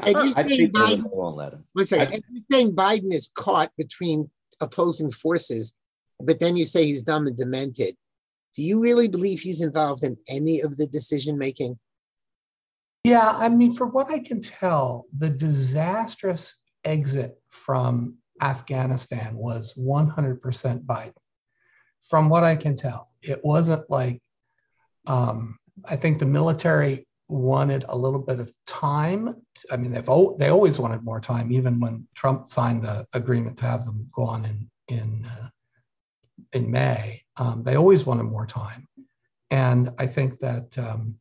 And you're I saying think- Biden, won't let him. one second. I- And you're saying Biden is caught between opposing forces, but then you say he's dumb and demented. Do you really believe he's involved in any of the decision making? Yeah, I mean, for what I can tell, the disastrous exit from Afghanistan was 100% Biden. From what I can tell, it wasn't like, um, I think the military wanted a little bit of time. I mean, they've they always wanted more time, even when Trump signed the agreement to have them go on in in uh, in May. Um, they always wanted more time, and I think that um,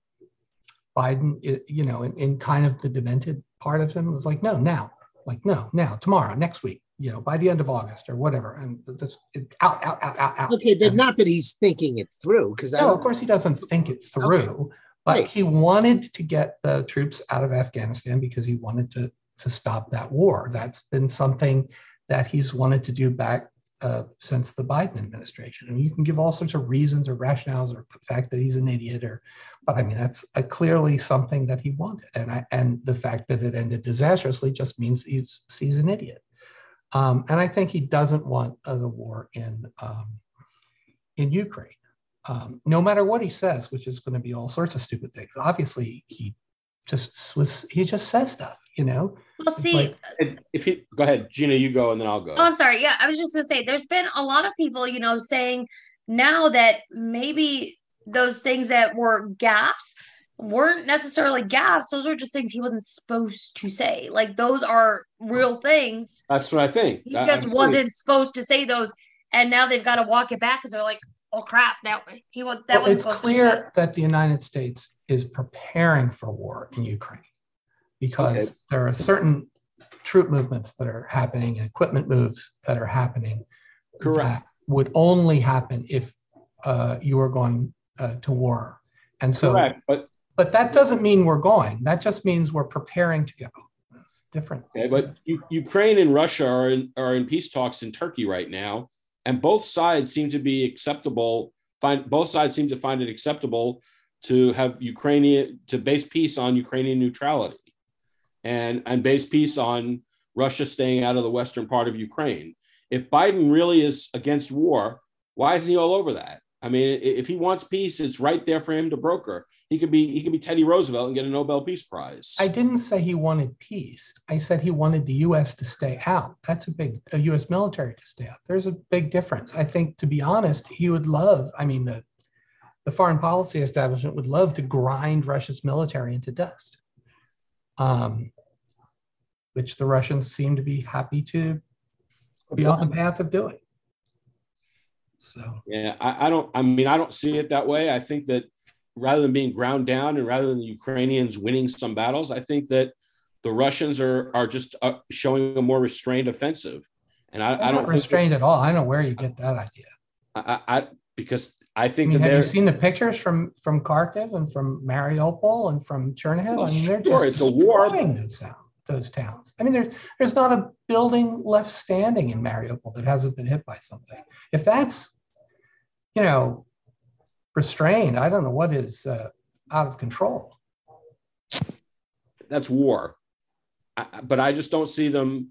Biden, you know, in, in kind of the demented part of him was like, no, now, like, no, now, tomorrow, next week, you know, by the end of August or whatever. And this it, out, out, out, out, out. Okay, but And- not that he's thinking it through, because no, of course he doesn't think it through, but Right. he wanted to get the troops out of Afghanistan because he wanted to to stop that war. That's been something that he's wanted to do back uh, since the Biden administration. And you can give all sorts of reasons or rationales or the fact that he's an idiot, or but I mean that's uh clearly something that he wanted. And I and the fact that it ended disastrously just means that he's, he's an idiot. Um, and I think he doesn't want uh, the war in um, in Ukraine um, no matter what he says, which is going to be all sorts of stupid things. Obviously, he just was he just says stuff, you know. Well, see, like- if he go ahead, Gina, you go and then I'll go. Oh, I'm sorry. Yeah, I was just gonna say there's been a lot of people, you know, saying now that maybe those things that were gaffes weren't necessarily gaffes. Those are just things he wasn't supposed to say. Like those are real things. That's what I think. He I- just I'm wasn't supposed to say those, and now they've got to walk it back because they're like, "Oh crap, that he was that Well, was it's supposed to be clear that the United States is preparing for war in Ukraine because Okay. there are certain troop movements that are happening and equipment moves that are happening Correct. that would only happen if uh, you were going uh, to war. And so correct. But But that doesn't mean we're going. That just means we're preparing to go. It's different. Okay, but U- Ukraine and Russia are in, are in peace talks in Turkey right now, and both sides seem to be acceptable. Find both sides seem to find it acceptable to have Ukrainian to base peace on Ukrainian neutrality, and and base peace on Russia staying out of the western part of Ukraine. If Biden really is against war, why isn't he all over that? I mean, if he wants peace, it's right there for him to broker. He could be he could be Teddy Roosevelt and get a Nobel Peace Prize. I didn't say he wanted peace. I said he wanted the U.S. to stay out. That's a big, a U.S. military to stay out. There's a big difference. I think, to be honest, he would love, I mean, the, the foreign policy establishment would love to grind Russia's military into dust. um, which the Russians seem to be happy to be on the path of doing. So Yeah, I, I don't. I mean, I don't see it that way. I think that rather than being ground down and rather than the Ukrainians winning some battles, I think that the Russians are are just uh, showing a more restrained offensive. And I, I don't restrained at all. I don't know where you get that idea. I, I because I I think mean, that have you seen the pictures from from Kharkiv and from Mariupol and from Chernihiv? Well, I mean, they're sure, just it's a war. those towns. Those towns. I mean, there's there's not a building left standing in Mariupol that hasn't been hit by something. If that's, you know, restrained, I don't know what is uh, out of control. that's war. I, but I just don't see them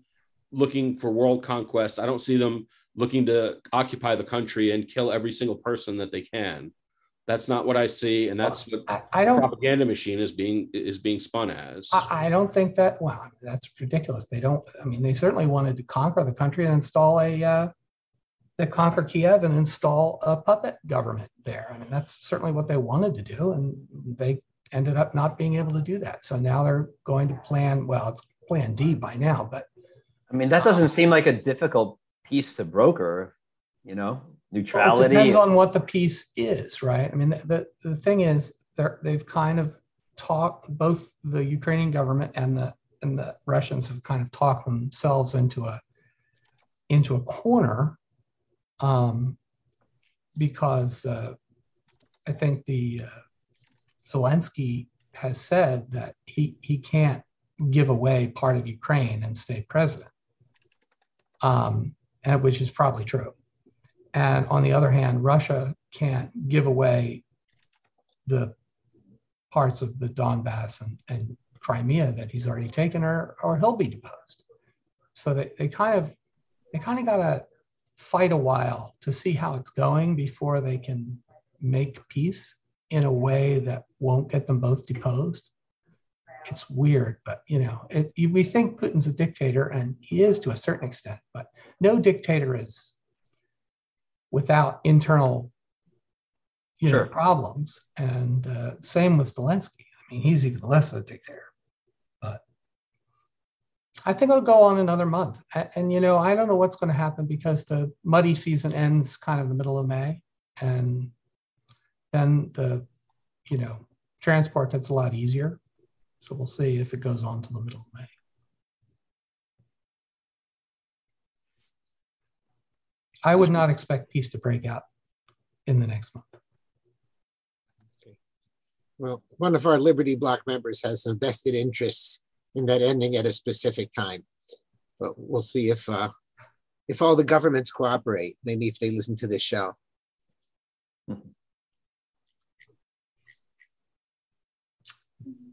looking for world conquest. I don't see them looking to occupy the country and kill every single person that they can. That's not what I see, and that's what I, I don't. propaganda machine is being is being spun as. I, I don't think that. Well, that's ridiculous. They don't. I mean, they certainly wanted to conquer the country and install a. Uh, they conquer Kiev and install a puppet government there. I mean, that's certainly what they wanted to do, and they ended up not being able to do that. So now they're going to plan. Well, it's Plan D by now, but I mean, that doesn't seem like a difficult piece to broker, you know, Well. It depends on what the piece is, right? I mean, the, the, the thing is, they've kind of talked, both the Ukrainian government and the, and the Russians have kind of talked themselves into a, into a corner um, because uh, I think the uh, Zelensky has said that he, he can't give away part of Ukraine and stay president, um, and which is probably true. And on the other hand, Russia can't give away the parts of the Donbass and, and Crimea that he's already taken, or or he'll be deposed. So they, they kind of they kind of gotta fight a while to see how it's going before they can make peace in a way that won't get them both deposed. It's weird, but you know, it, we think Putin's a dictator, and he is to a certain extent, but no dictator is without internal you know Sure. problems. And uh, same with zelensky. I mean he's even less of a dictator but i think it'll go on another month. A- and, you know i don't know what's going to happen because the muddy season ends kind of the middle of may. And then the you know transport gets a lot easier. So we'll see if it goes on to the middle of may I would not expect peace to break out in the next month. Well, one of our Liberty Block members has some vested interests in that ending at a specific time. But we'll see if uh, if all the governments cooperate. Maybe if they listen to this show.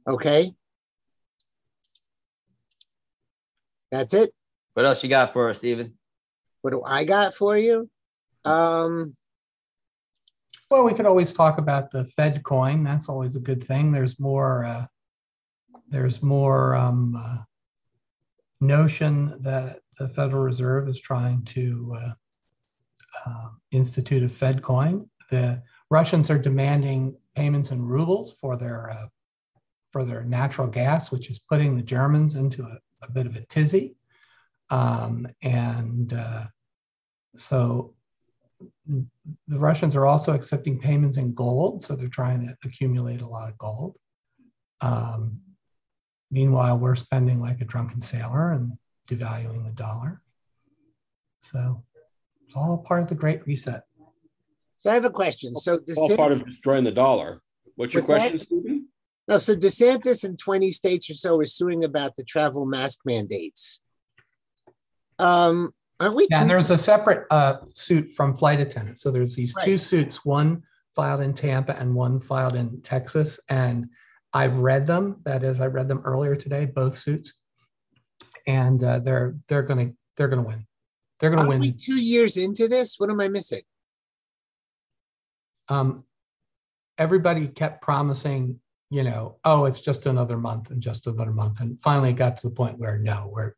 Okay. That's it. what else you got for us, Stephen? What do I got for you? Um, Well, we could always talk about the Fed coin. That's always a good thing. There's more. Uh, there's more um, uh, notion that the Federal Reserve is trying to uh, uh, institute a Fed coin. The Russians are demanding payments in rubles for their uh, for their natural gas, which is putting the Germans into a, a bit of a tizzy. Um, and uh, so the Russians are also accepting payments in gold, so they're trying to accumulate a lot of gold. Um, meanwhile, we're spending like a drunken sailor and devaluing the dollar. So it's all part of the Great Reset. so I have a question. So It's all part of destroying the dollar. What's your What's that? question, Stephen? no, so DeSantis and 20 states or so are suing about the travel mask mandates. Um, aren't we? Yeah, and there's a separate uh, suit from flight attendants. So there's these two suits, one filed in Tampa and one filed in Texas. And I've read them. That is, I read them earlier today, both suits, and uh, they're they're gonna they're gonna win. They're gonna Aren't we win. two years into this? What am I missing? Um, everybody kept promising, you know, oh, it's just another month and just another month, and finally it got to the point where no, where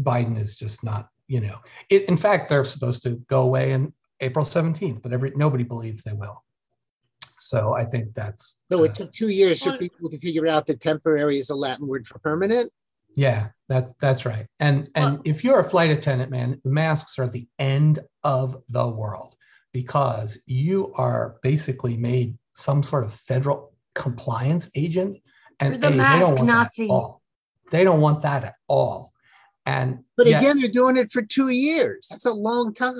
Biden is just not, you know, it. In fact, they're supposed to go away in April 17th, but every nobody believes they will. So I think that's So uh, it took two years for people to figure out that temporary is a Latin word for permanent. Yeah, that's that's right. And and Well- if you're a flight attendant, man, the masks are the end of the world because you are basically made some sort of federal compliance agent, and You're the they mask don't want that Nazi. at all. They don't want that at all. And But yet- again, they're doing it for two years. That's a long time.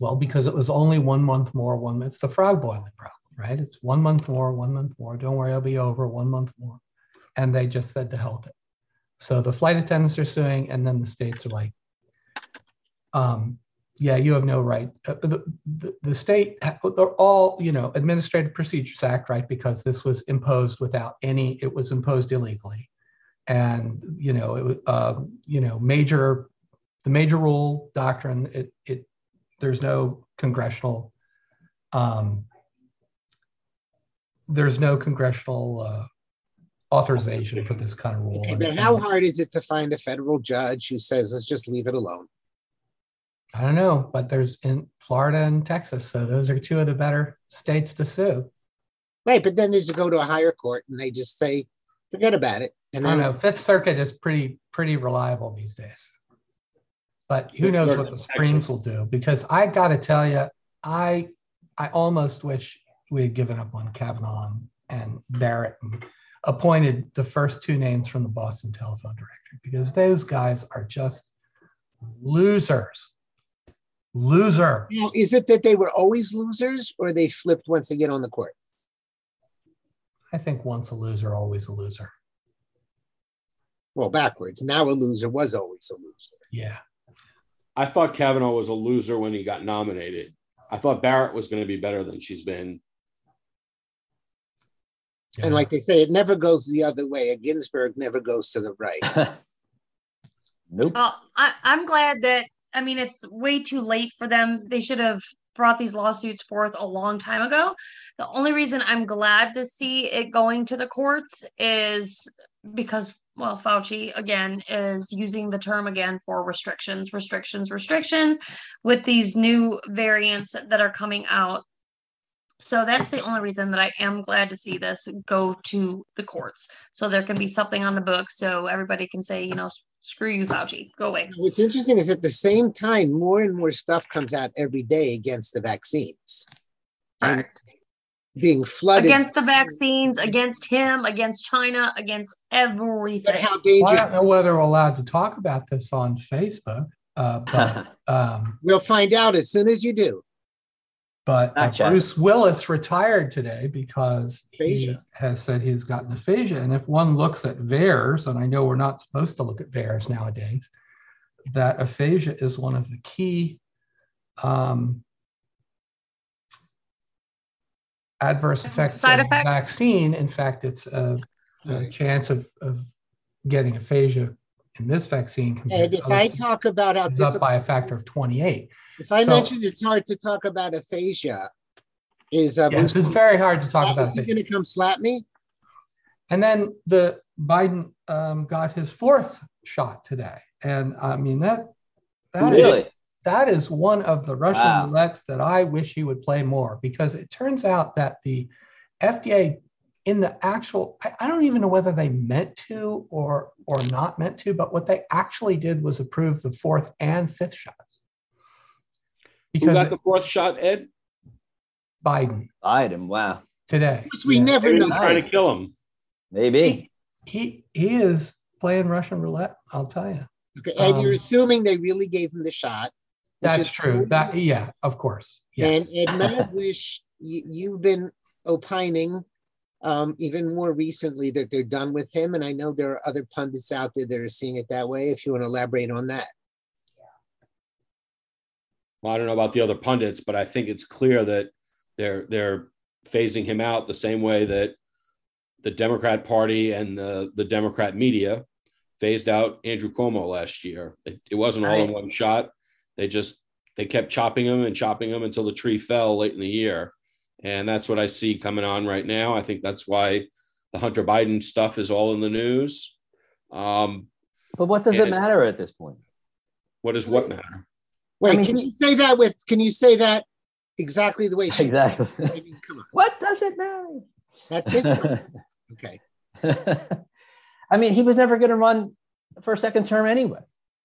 well, because it was only one month more, one it's the frog boiling problem, right? It's one month more, one month more. Don't worry, I'll be over one month more. And they just said to hell with it. So the flight attendants are suing, and then the states are like, um, yeah, you have no right. Uh, the, the, the state, they're all, you know, Administrative Procedures Act, right? Because this was imposed without any, it was imposed illegally. And, you know, it was, uh, you know, major, the major rule doctrine, it, it, there's no congressional, um, there's no congressional uh, authorization for this kind of rule. Okay, but how hard is it to find a federal judge who says, let's just leave it alone? I don't know, but there's in Florida and Texas, so those are two of the better states to sue. Right, but then they just go to a higher court and they just say, forget about it. And I don't know. Fifth Circuit is pretty pretty reliable these days, but who Fifth knows what the Supremes will do? Because I got to tell you, I I almost wish we had given up on Kavanaugh and, and Barrett and appointed the first two names from the Boston Telephone Directory because those guys are just losers. Loser. Now, is it that they were always losers or they flipped once they get on the court? I think once a loser, always a loser. Well, backwards. Now a loser was always a loser. Yeah. I thought Kavanaugh was a loser when he got nominated. I thought Barrett was going to be better than she's been. And like they say, it never goes the other way. A Ginsburg never goes to the right. nope. Well, I, I'm glad that I mean it's way too late for them. They should have brought these lawsuits forth a long time ago. The only reason I'm glad to see it going to the courts is because well, Fauci again is using the term again for restrictions, restrictions, restrictions with these new variants that are coming out. So that's the only reason that I am glad to see this go to the courts. So there can be something on the books so everybody can say, you know, screw you, Fauci, go away. What's interesting is at the same time, more and more stuff comes out every day against the vaccines. And Correct. Being flooded. Against the vaccines, against him, against China, against everything. but everything. how Well, I dangerous. don't know whether we're allowed to talk about this on Facebook, uh, but um, We'll find out as soon as you do. but uh, Bruce Willis retired today because he has said he's gotten aphasia. And if one looks at VAERS, and I know we're not supposed to look at VAERS nowadays, that aphasia is one of the key um, adverse effects Side of the effects? vaccine. In fact, it's a, a chance of, of getting aphasia in this vaccine compared And if I talk about how is up by a factor of 28. if I so- mentioned it's hard to talk about aphasia, is uh, Yes, it's very hard to talk uh, about is he aphasia. going to come slap me? And then the Biden um, got his fourth shot today, and I mean that that is, really? That is one of the Russian Wow. roulettes that I wish he would play more because it turns out that the FDA in the actual I, I don't even know whether they meant to or or not meant to, but what they actually did was approve the fourth and fifth shots Who because got the fourth shot, Ed? Biden Biden. Wow. today. Because we Yeah. never Maybe know. they're trying to kill him. Maybe. he he is playing Russian roulette. I'll tell you. Okay, and you're Um, assuming they really gave him the shot. Which That's is true. That yeah, of course. Yes. And Ed Maslish, you, you've been opining um, even more recently that they're done with him. And I know there are other pundits out there that are seeing it that way. If you want to elaborate on that. Well, I don't know about the other pundits, but I think it's clear that they're they're phasing him out the same way that the Democrat Party and the, the Democrat media phased out Andrew Cuomo last year. It, it wasn't all in one shot. They just they kept chopping them and chopping them until the tree fell late in the year. And that's what I see coming on right now. I think that's why the Hunter Biden stuff is all in the news. Um, But what does it matter at this point? what does what matter? Wait, mean, can he- you say that with? Can you say that exactly the way she. Exactly. I mean, come on. what does it matter? At this point, okay. I mean, he was never going to run for a second term anyway.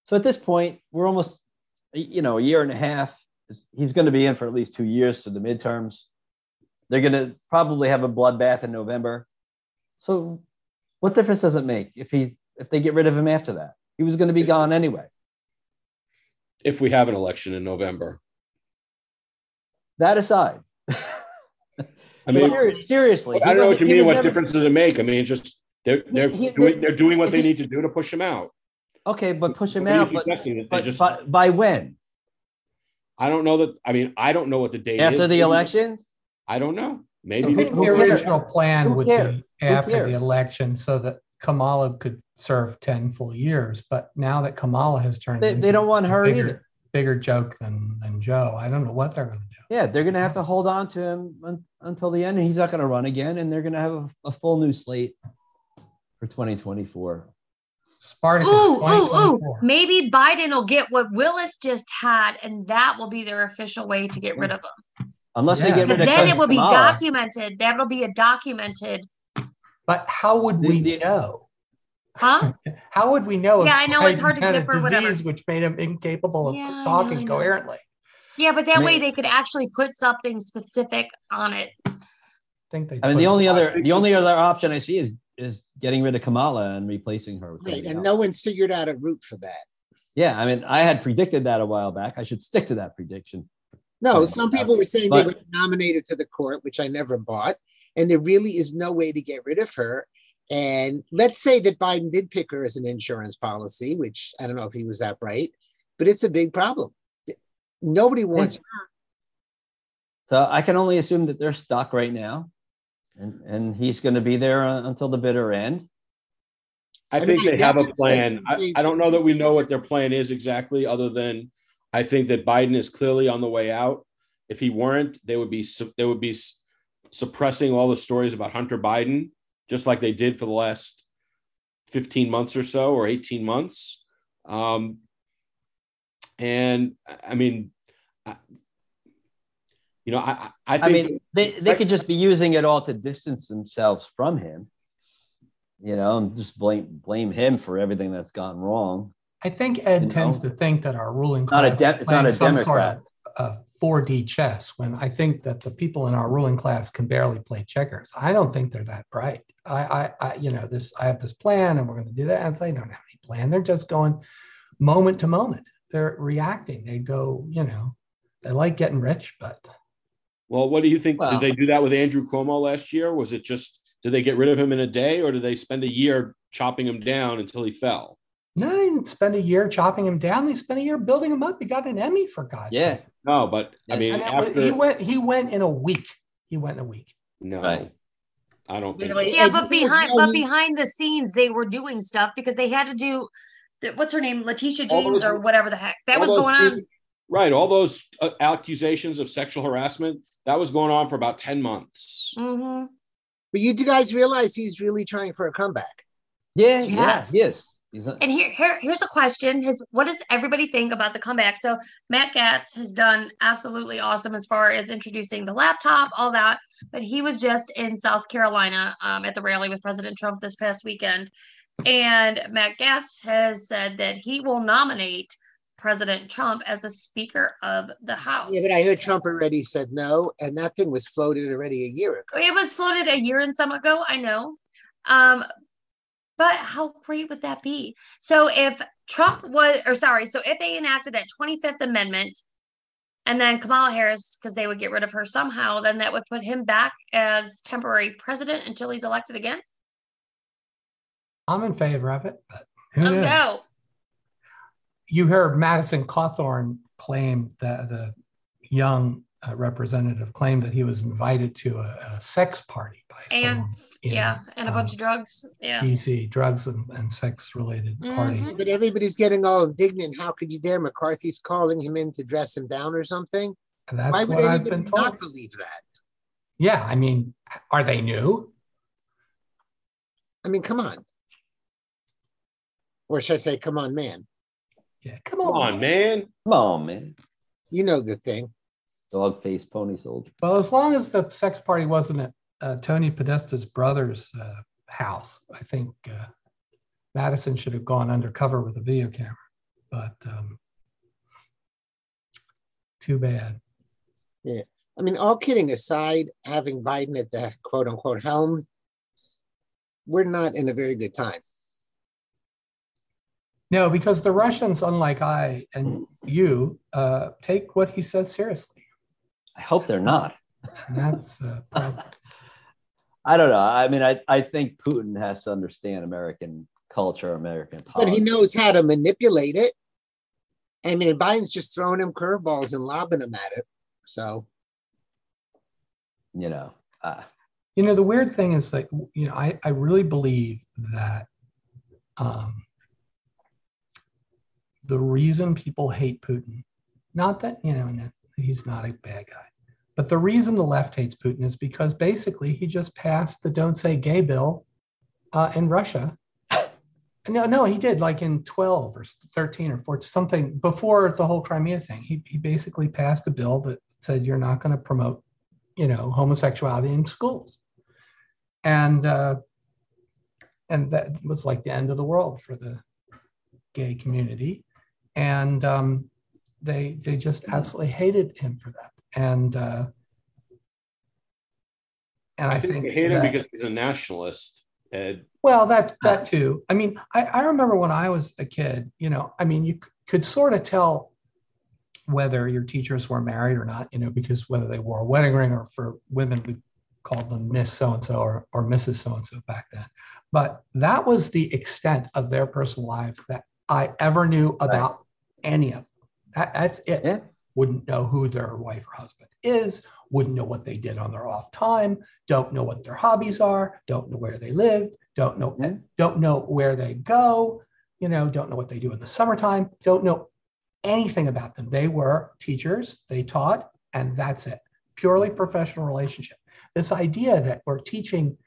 So at this point, we're almost, you know, a year and a half. He's going to be in for at least two years to the midterms. They're going to probably have a bloodbath in November. So what difference does it make if he if they get rid of him after that? He was going to be gone anyway. If we have an election in November, That aside, I mean, Seri- seriously, I don't know what you mean. What never- difference does it make? I mean, just they're they're he- doing they're doing what they he- need to do to push him out. Okay, but push him What are you out. But, suggesting that they but just by, by when? I don't know that. I mean, I don't know what the date is. After the Maybe- election? I don't know. Maybe think the original plan Who would cares? be after the election so that Kamala could serve 10 full years. But now that Kamala has turned They, they don't want her bigger, either. bigger joke than, than Joe, I don't know what they're going to do. Yeah, they're going to have to hold on to him un- until the end, and he's not going to run again, and they're going to have a, a full new slate for 2024. Spartacus Ooh, ooh, ooh. Maybe Biden will get what Willis just had, and that will be their official way to get rid of him. Unless Yeah. they get rid of then it will be Kamala. documented. That will be a documented, But how would The- we the- know? huh? How would we know? if Yeah, I know, it's hard to had a get for whatever. disease which made him incapable of Yeah, I know, I talking know. coherently. Yeah, but that I way they could actually put something specific on it. I think they. I mean, the only other the only other option I see is is getting rid of Kamala and replacing her with Right, and else. no one's figured out a route for that. Yeah, I mean, I had predicted that a while back. I should stick to that prediction. No, some people were saying But- they would nominate her to the court, which I never bought. And there really is no way to get rid of her. And let's say that Biden did pick her as an insurance policy, which I don't know if he was that bright, but it's a big problem. Nobody wants her. So I can only assume that they're stuck right now, and and he's going to be there uh, until the bitter end. I I think mean, they have a plan. I, I don't know that we know what their plan is exactly, other than I think that Biden is clearly on the way out. If he weren't, they would be they would be suppressing all the stories about Hunter Biden, just like they did for the last fifteen months or so, or eighteen months. Um, and I- I mean, I, you know, I I, I I mean, they they could just be using it all to distance themselves from him, you know, and just blame blame him for everything that's gone wrong. I think Ed You tends know? to think that our ruling class Not a class de- is it's not a some sort Democrat. of uh, 4D chess. When I think that the people in our ruling class can barely play checkers. I don't think they're that bright. I, I, I you know, this. I have this plan, and we're going to do that. And they don't have any plan. They're just going moment to moment. They're reacting. They go, you know, they like getting rich, but Well, what do you think? Well- did they do that with Andrew Cuomo last year? Was it just did they get rid of him in a day, or did they spend a year chopping him down until he fell? no, they didn't spend a year chopping him down. They spent a year building him up. He got an Emmy for God's Yeah, sake. No, but I mean, And that after he went. He went in a week. He went in a week. no, Right. I don't think. the so. Yeah, but behind but behind the scenes they were doing stuff because they had to do what's her name, Letitia James those- or whatever the heck. That was going on. Right, all those uh, accusations of sexual harassment that was going on for about ten months. hmm But you guys realize he's really trying for a comeback. yeah, Yes. yes, yes. And here, here, here's a question: His, what does everybody think about the comeback? So Matt Gaetz has done absolutely awesome as far as introducing the laptop, all that. But he was just in South Carolina um, at the rally with President Trump this past weekend, and Matt Gaetz has said that he will nominate President Trump as the Speaker of the House. Yeah, but I heard Trump already said no, and that thing was floated already a year ago. It was floated a year and some ago, I know. Um, but how great would that be? So if Trump was, or sorry, so if they enacted that 25th Amendment and then Kamala Harris, because they would get rid of her somehow, then that would put him back as temporary president until he's elected again. I'm in favor of it, but Let's knows? go. You heard Madison Cawthorn claim that the young uh, representative claimed that he was invited to a, a sex party by And someone in, yeah, and a bunch um, of drugs. Yeah. DC, drugs and, and sex related party. Mhm. But everybody's getting all indignant. How could you dare? McCarthy's calling him in to dress him down or something. And that's Why would what I've anybody been told. not believe that? Yeah, I mean, are they new? I mean, come on. Or should I say, come on, man? Yeah, come Come on. on, man. come on, man. You know the thing. dog face pony soldier. Well, as long as the sex party wasn't at uh, Tony Podesta's brother's uh, house, I think uh, Madison should have gone undercover with a video camera. But um, too bad. Yeah. I mean, all kidding aside, having Biden at the quote unquote helm, we're not in a very good time. No, because the Russians, unlike I and you, uh, take what he says seriously. I hope they're not. And that's a problem. I don't know. I mean, I, I think Putin has to understand American culture, American politics. But he knows how to manipulate it. I mean, Biden's just throwing him curveballs and lobbing him at it. So you know, uh, You know, the weird thing is that, you know, I, I really believe that um, the reason people hate Putin, not that, you know, he's not a bad guy, but the reason the left hates Putin is because basically he just passed the don't say gay bill uh, in Russia. No, no, he did like in 12 or 13 or 14, something before the whole Crimea thing. He, he basically passed a bill that said you're not going to promote, you know, homosexuality in schools. And uh, and that was like the end of the world for the gay community. And um, they they just absolutely hated him for that. And uh, and I, I think think they hate him because he's a nationalist. Ed. well, that that too. I mean, I, I remember when I was a kid, you know, I mean, you could sort of tell whether your teachers were married or not, you know, because whether they wore a wedding ring or for women, we called them Miss So and so or, or Mrs. So and so back then. But that was the extent of their personal lives that I ever knew about any of them. That, that's it. Yeah. Wouldn't know who their wife or husband is, wouldn't know what they did on their off time, don't know what their hobbies are, don't know where they live, don't know Yeah. don't know where they go, you know, don't know what they do in the summertime, don't know anything about them. They were teachers, they taught, and that's it. Purely professional relationship. This idea that we're teaching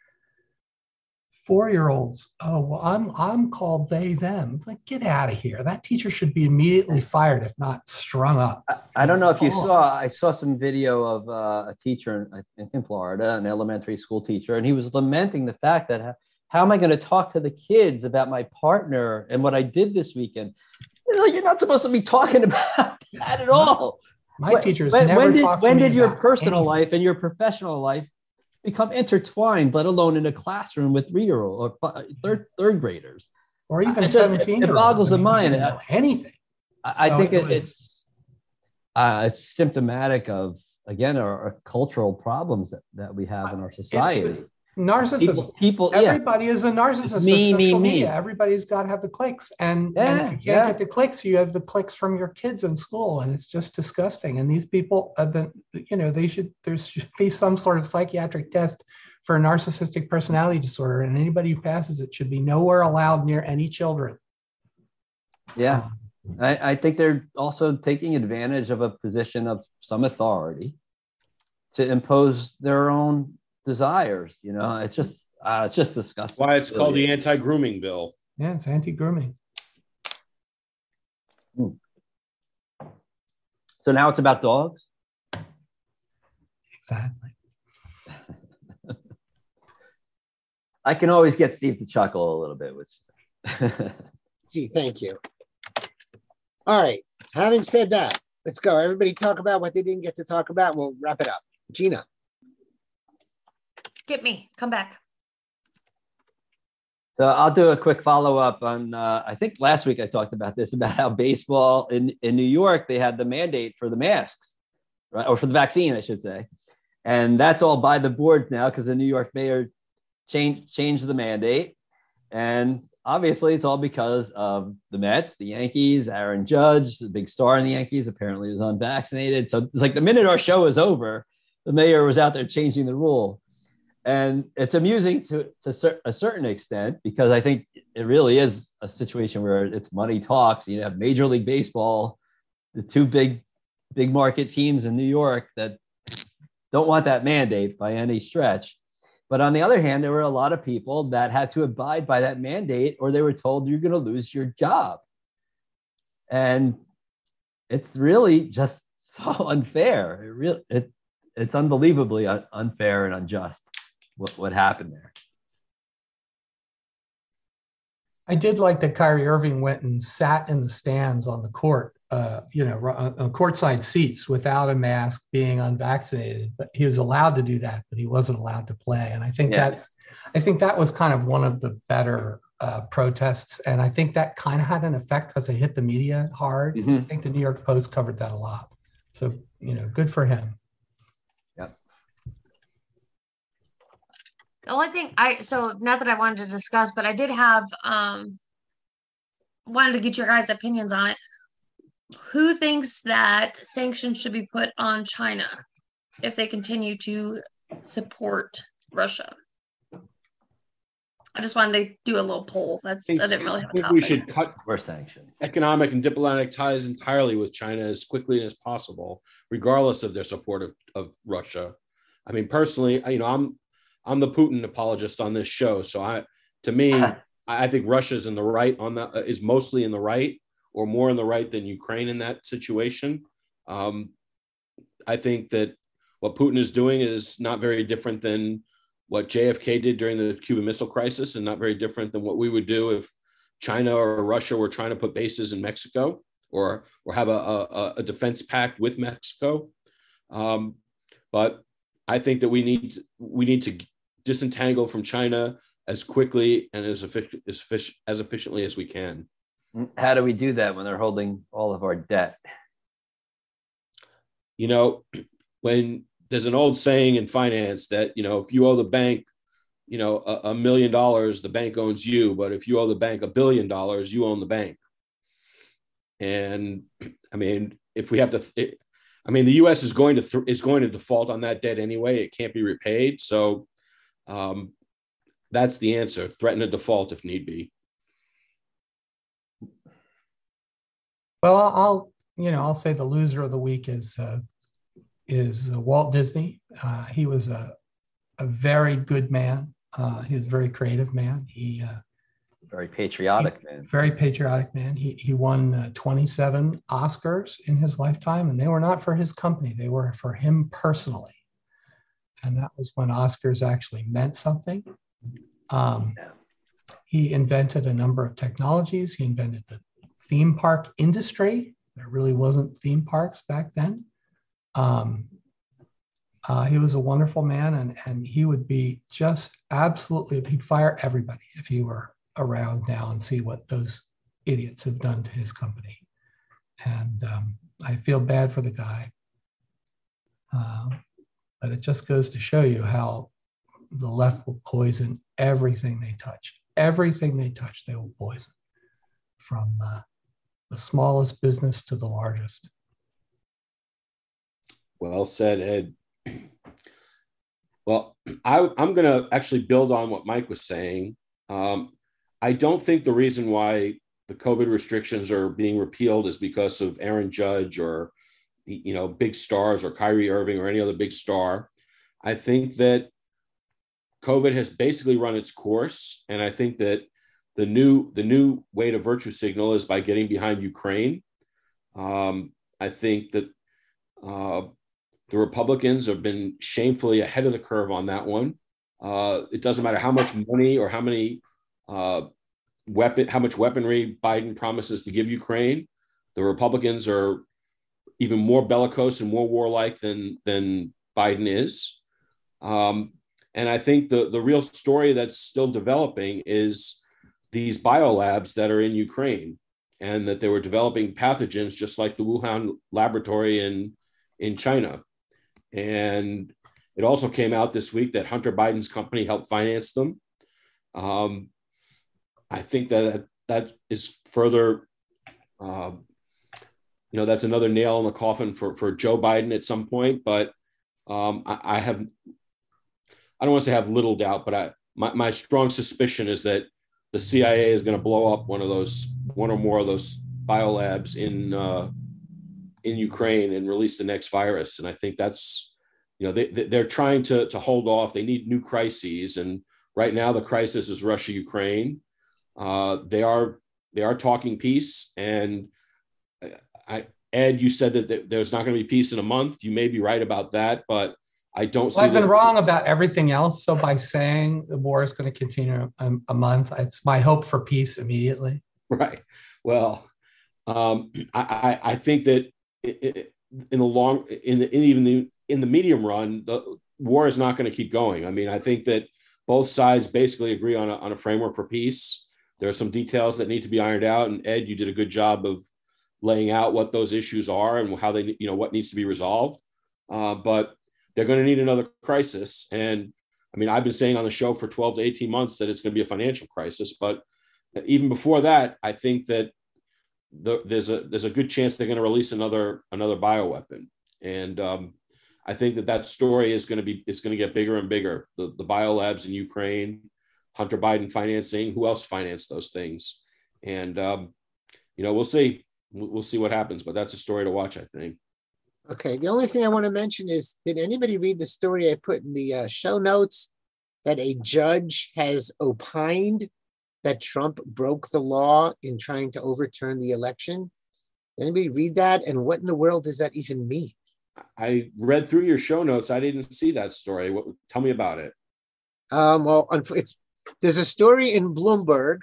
four-year-olds, oh, well, I'm I'm called they them. It's like, get out of here. That teacher should be immediately fired, if not strung up. I, I don't know if you Oh. saw. I saw some video of uh, a teacher in, in Florida, an elementary school teacher, and he was lamenting the fact that how, how am I going to talk to the kids about my partner and what I did this weekend? You're not supposed to be talking about that at all. My When- teachers when, never when did when did your personal anything. life and your professional life become intertwined, let alone in a classroom with three year old or third third graders? or even It just- 17 it boggles the mind. anything. I, I think it it, was- it's uh, it's symptomatic of again our, our cultural problems that, that we have in our society. Narcissism. People, people yeah, Everybody is a narcissist. me, me, me. media. Everybody's got to have the clicks, and, Yeah, and you can't yeah. get the clicks. You have the clicks from your kids in school, and it's just disgusting. And these people, uh, the, you know, they should there should be some sort of psychiatric test for a narcissistic personality disorder, and anybody who passes it should be nowhere allowed near any children. yeah. I, I think they're also taking advantage of a position of some authority to impose their own desires. You know, it's just uh, it's just disgusting. Why it's called the anti-grooming bill. Yeah, it's anti-grooming. So now it's about dogs. Exactly. I can always get Steve to chuckle a little bit, which Gee, thank you. All right. Having said that, let's go. Everybody talk about what they didn't get to talk about. We'll wrap it up. Gina. Skip me. Come back. So I'll do a quick follow up on. Uh, I think last week I talked about this about how baseball in in New York they had the mandate for the masks, right, or for the vaccine, I should say, and that's all by the board now because the New York mayor changed changed the mandate, and obviously it's all because of the Mets, the Yankees, Aaron Judge, the big star in the Yankees, apparently was unvaccinated. So it's like the minute our show was over, the mayor was out there changing the rule and it's amusing to, to a certain extent because I think it really is a situation where it's money talks. You have Major League Baseball, the two big, big market teams in New York that don't want that mandate by any stretch. But on the other hand, there were a lot of people that had to abide by that mandate, or they were told you're going to lose your job. And it's really just so unfair. It really it it's unbelievably un- unfair and unjust what, what happened there. I did like that Kyrie Irving went and sat in the stands on the court, uh, you know, on courtside seats without a mask, being unvaccinated. But he was allowed to do that, but he wasn't allowed to play. And I think yeah. that's, I think that was kind of one of the better uh, protests, and I think that kind of had an effect because it hit the media hard. Mm-hmm. I think the New York Post covered that a lot. So you know, good for him. The only thing I so not that I wanted to discuss, but I did have um wanted to get your guys' opinions on it. Who thinks that sanctions should be put on China if they continue to support Russia? I just wanted to do a little poll. That's I, I didn't really have a topic. We should cut more sanctions, economic and diplomatic ties entirely with China as quickly as possible, regardless of their support of, of Russia. I mean, personally, you know, I'm I'm the Putin apologist on this show, so I to me, I think Russia's in the right on that uh, is mostly in the right or more in the right than Ukraine in that situation. Um, I think that what Putin is doing is not very different than what JFK did during the Cuban Missile Crisis, and not very different than what we would do if China or Russia were trying to put bases in Mexico or or have a, a, a defense pact with Mexico. Um, but I think that we need we need to disentangle from China as quickly and as efficient as, as efficiently as we can. How do we do that when they're holding all of our debt? You know, when there's an old saying in finance that you know if you owe the bank you know a, a, million dollars the bank owns you but if you owe the bank a billion dollars you own the bank and i mean if we have to it, i mean the us is going to th- is going to default on that debt anyway it can't be repaid so um, that's the answer threaten a default if need be well i'll you know i'll say the loser of the week is uh, is uh, Walt Disney. Uh, he was a, a very good man. Uh, he was a very creative man. He uh, very patriotic he, man. Very patriotic man. He he won uh, 27 Oscars in his lifetime, and they were not for his company. They were for him personally. And that was when Oscars actually meant something. Um. He invented a number of technologies. He invented the theme park industry. There really wasn't theme parks back then. Um, uh, he was a wonderful man, and, and he would be just absolutely, he'd fire everybody if he were around now and see what those idiots have done to his company. And um, I feel bad for the guy. Uh, but it just goes to show you how the left will poison everything they touch. Everything they touch, they will poison from uh, the smallest business to the largest. Well said, Ed. Well, I, am going to actually build on what Mike was saying. Um, I don't think the reason why the COVID restrictions are being repealed is because of Aaron Judge or you know big stars or Kyrie Irving or any other big star. I think that COVID has basically run its course, and I think that the new the new way to virtue signal is by getting behind Ukraine. Um, I think that uh, the Republicans have been shamefully ahead of the curve on that one. Uh, it doesn't matter how much money or how many uh, weapon, how much weaponry Biden promises to give Ukraine. The Republicans are even more bellicose and more warlike than than Biden is. Um, and I think the the real story that's still developing is these biolabs that are in Ukraine, and that they were developing pathogens just like the Wuhan laboratory in in China. And it also came out this week that Hunter Biden's company helped finance them. Um, I think that that is further, uh, you know, that's another nail in the coffin for, for Joe Biden at some point. But um, I, I, have, I don't want to say have little doubt, but I, my, my strong suspicion is that the CIA is going to blow up one of those, one or more of those biolabs in uh, in Ukraine and release the next virus. And I think that's, you know, they, they're trying to, to hold off. They need new crises. And right now the crisis is Russia, Ukraine. Uh, they are, they are talking peace. And I, Ed, you said that there's not going to be peace in a month. You may be right about that, but I don't well, I've been wrong about everything else. So by saying the war is going to continue a, a month, it's my hope for peace immediately. Right. Well, um, I, I, think that in the long, in, the, in even the in the medium run, the war is not going to keep going. I mean, I think that both sides basically agree on a, on a framework for peace. There are some details that need to be ironed out, and Ed, you did a good job of laying out what those issues are and how they, you know, what needs to be resolved. Uh, but they're going to need another crisis, and I mean, I've been saying on the show for 12 to 18 months that it's going to be a financial crisis, but even before that, I think that the, there's a there's a good chance they're going to release another another bioweapon, and um, I think that that story is going to be is going to get bigger and bigger. The the biolabs in Ukraine, Hunter Biden financing, who else financed those things, and um, you know we'll see we'll see what happens, but that's a story to watch. I think. Okay. The only thing I want to mention is, did anybody read the story I put in the uh, show notes that a judge has opined that Trump broke the law in trying to overturn the election? Anybody read that? And what in the world does that even mean? I read through your show notes. I didn't see that story. What, tell me about it. Um, well, it's there's a story in Bloomberg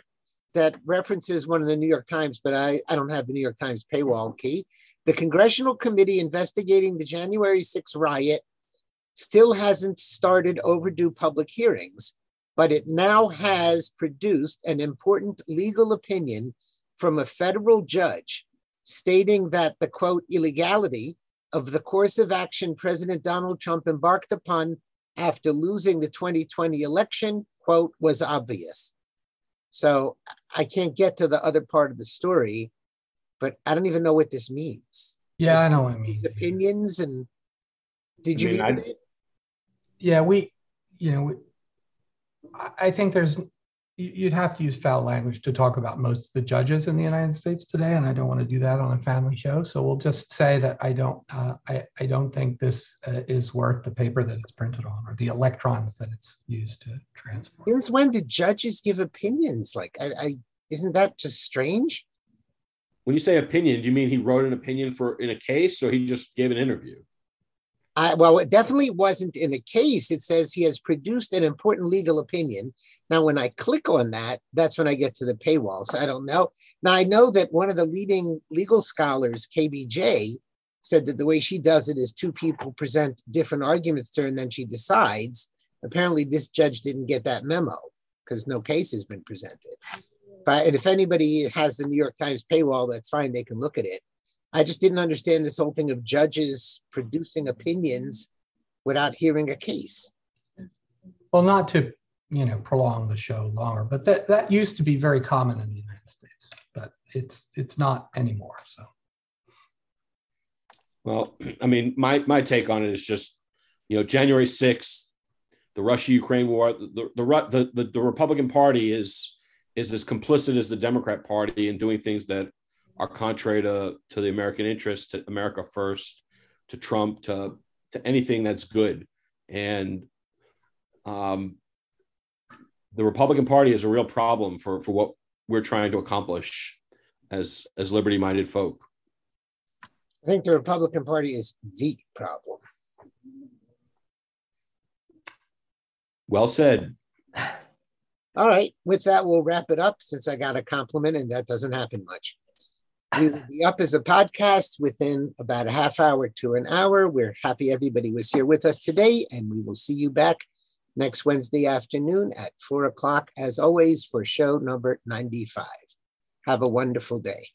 that references one of the New York Times, but I, I don't have the New York Times paywall key. The congressional committee investigating the January 6 riot still hasn't started overdue public hearings but it now has produced an important legal opinion from a federal judge stating that the quote illegality of the course of action President Donald Trump embarked upon after losing the 2020 election, quote, was obvious. So I can't get to the other part of the story, but I don't even know what this means. Yeah, I know what it means. Opinions and did you mean, read it? Yeah, we, you know, I think there's you'd have to use foul language to talk about most of the judges in the United States today, and I don't want to do that on a family show. So we'll just say that I don't, uh, I, I don't think this uh, is worth the paper that it's printed on or the electrons that it's used to transport. Since when did judges give opinions? Like, I, I isn't that just strange? When you say opinion, do you mean he wrote an opinion for in a case, or he just gave an interview? I, well, it definitely wasn't in a case. It says he has produced an important legal opinion. Now, when I click on that, that's when I get to the paywall. So I don't know. Now, I know that one of the leading legal scholars, KBJ, said that the way she does it is two people present different arguments to her and then she decides. Apparently, this judge didn't get that memo because no case has been presented. But if anybody has the New York Times paywall, that's fine. They can look at it. I just didn't understand this whole thing of judges producing opinions without hearing a case. Well, not to you know prolong the show longer, but that that used to be very common in the United States, but it's it's not anymore. So. Well, I mean, my my take on it is just, you know, January sixth, the Russia-Ukraine war, the the, the the the Republican Party is is as complicit as the Democrat Party in doing things that are contrary to, to the American interest, to America first, to Trump, to, to anything that's good. And um, the Republican Party is a real problem for, for what we're trying to accomplish as, as liberty minded folk. I think the Republican Party is the problem. Well said. All right. With that, we'll wrap it up since I got a compliment and that doesn't happen much. We will be up as a podcast within about a half hour to an hour. We're happy everybody was here with us today, and we will see you back next Wednesday afternoon at four o'clock, as always, for show number 95. Have a wonderful day.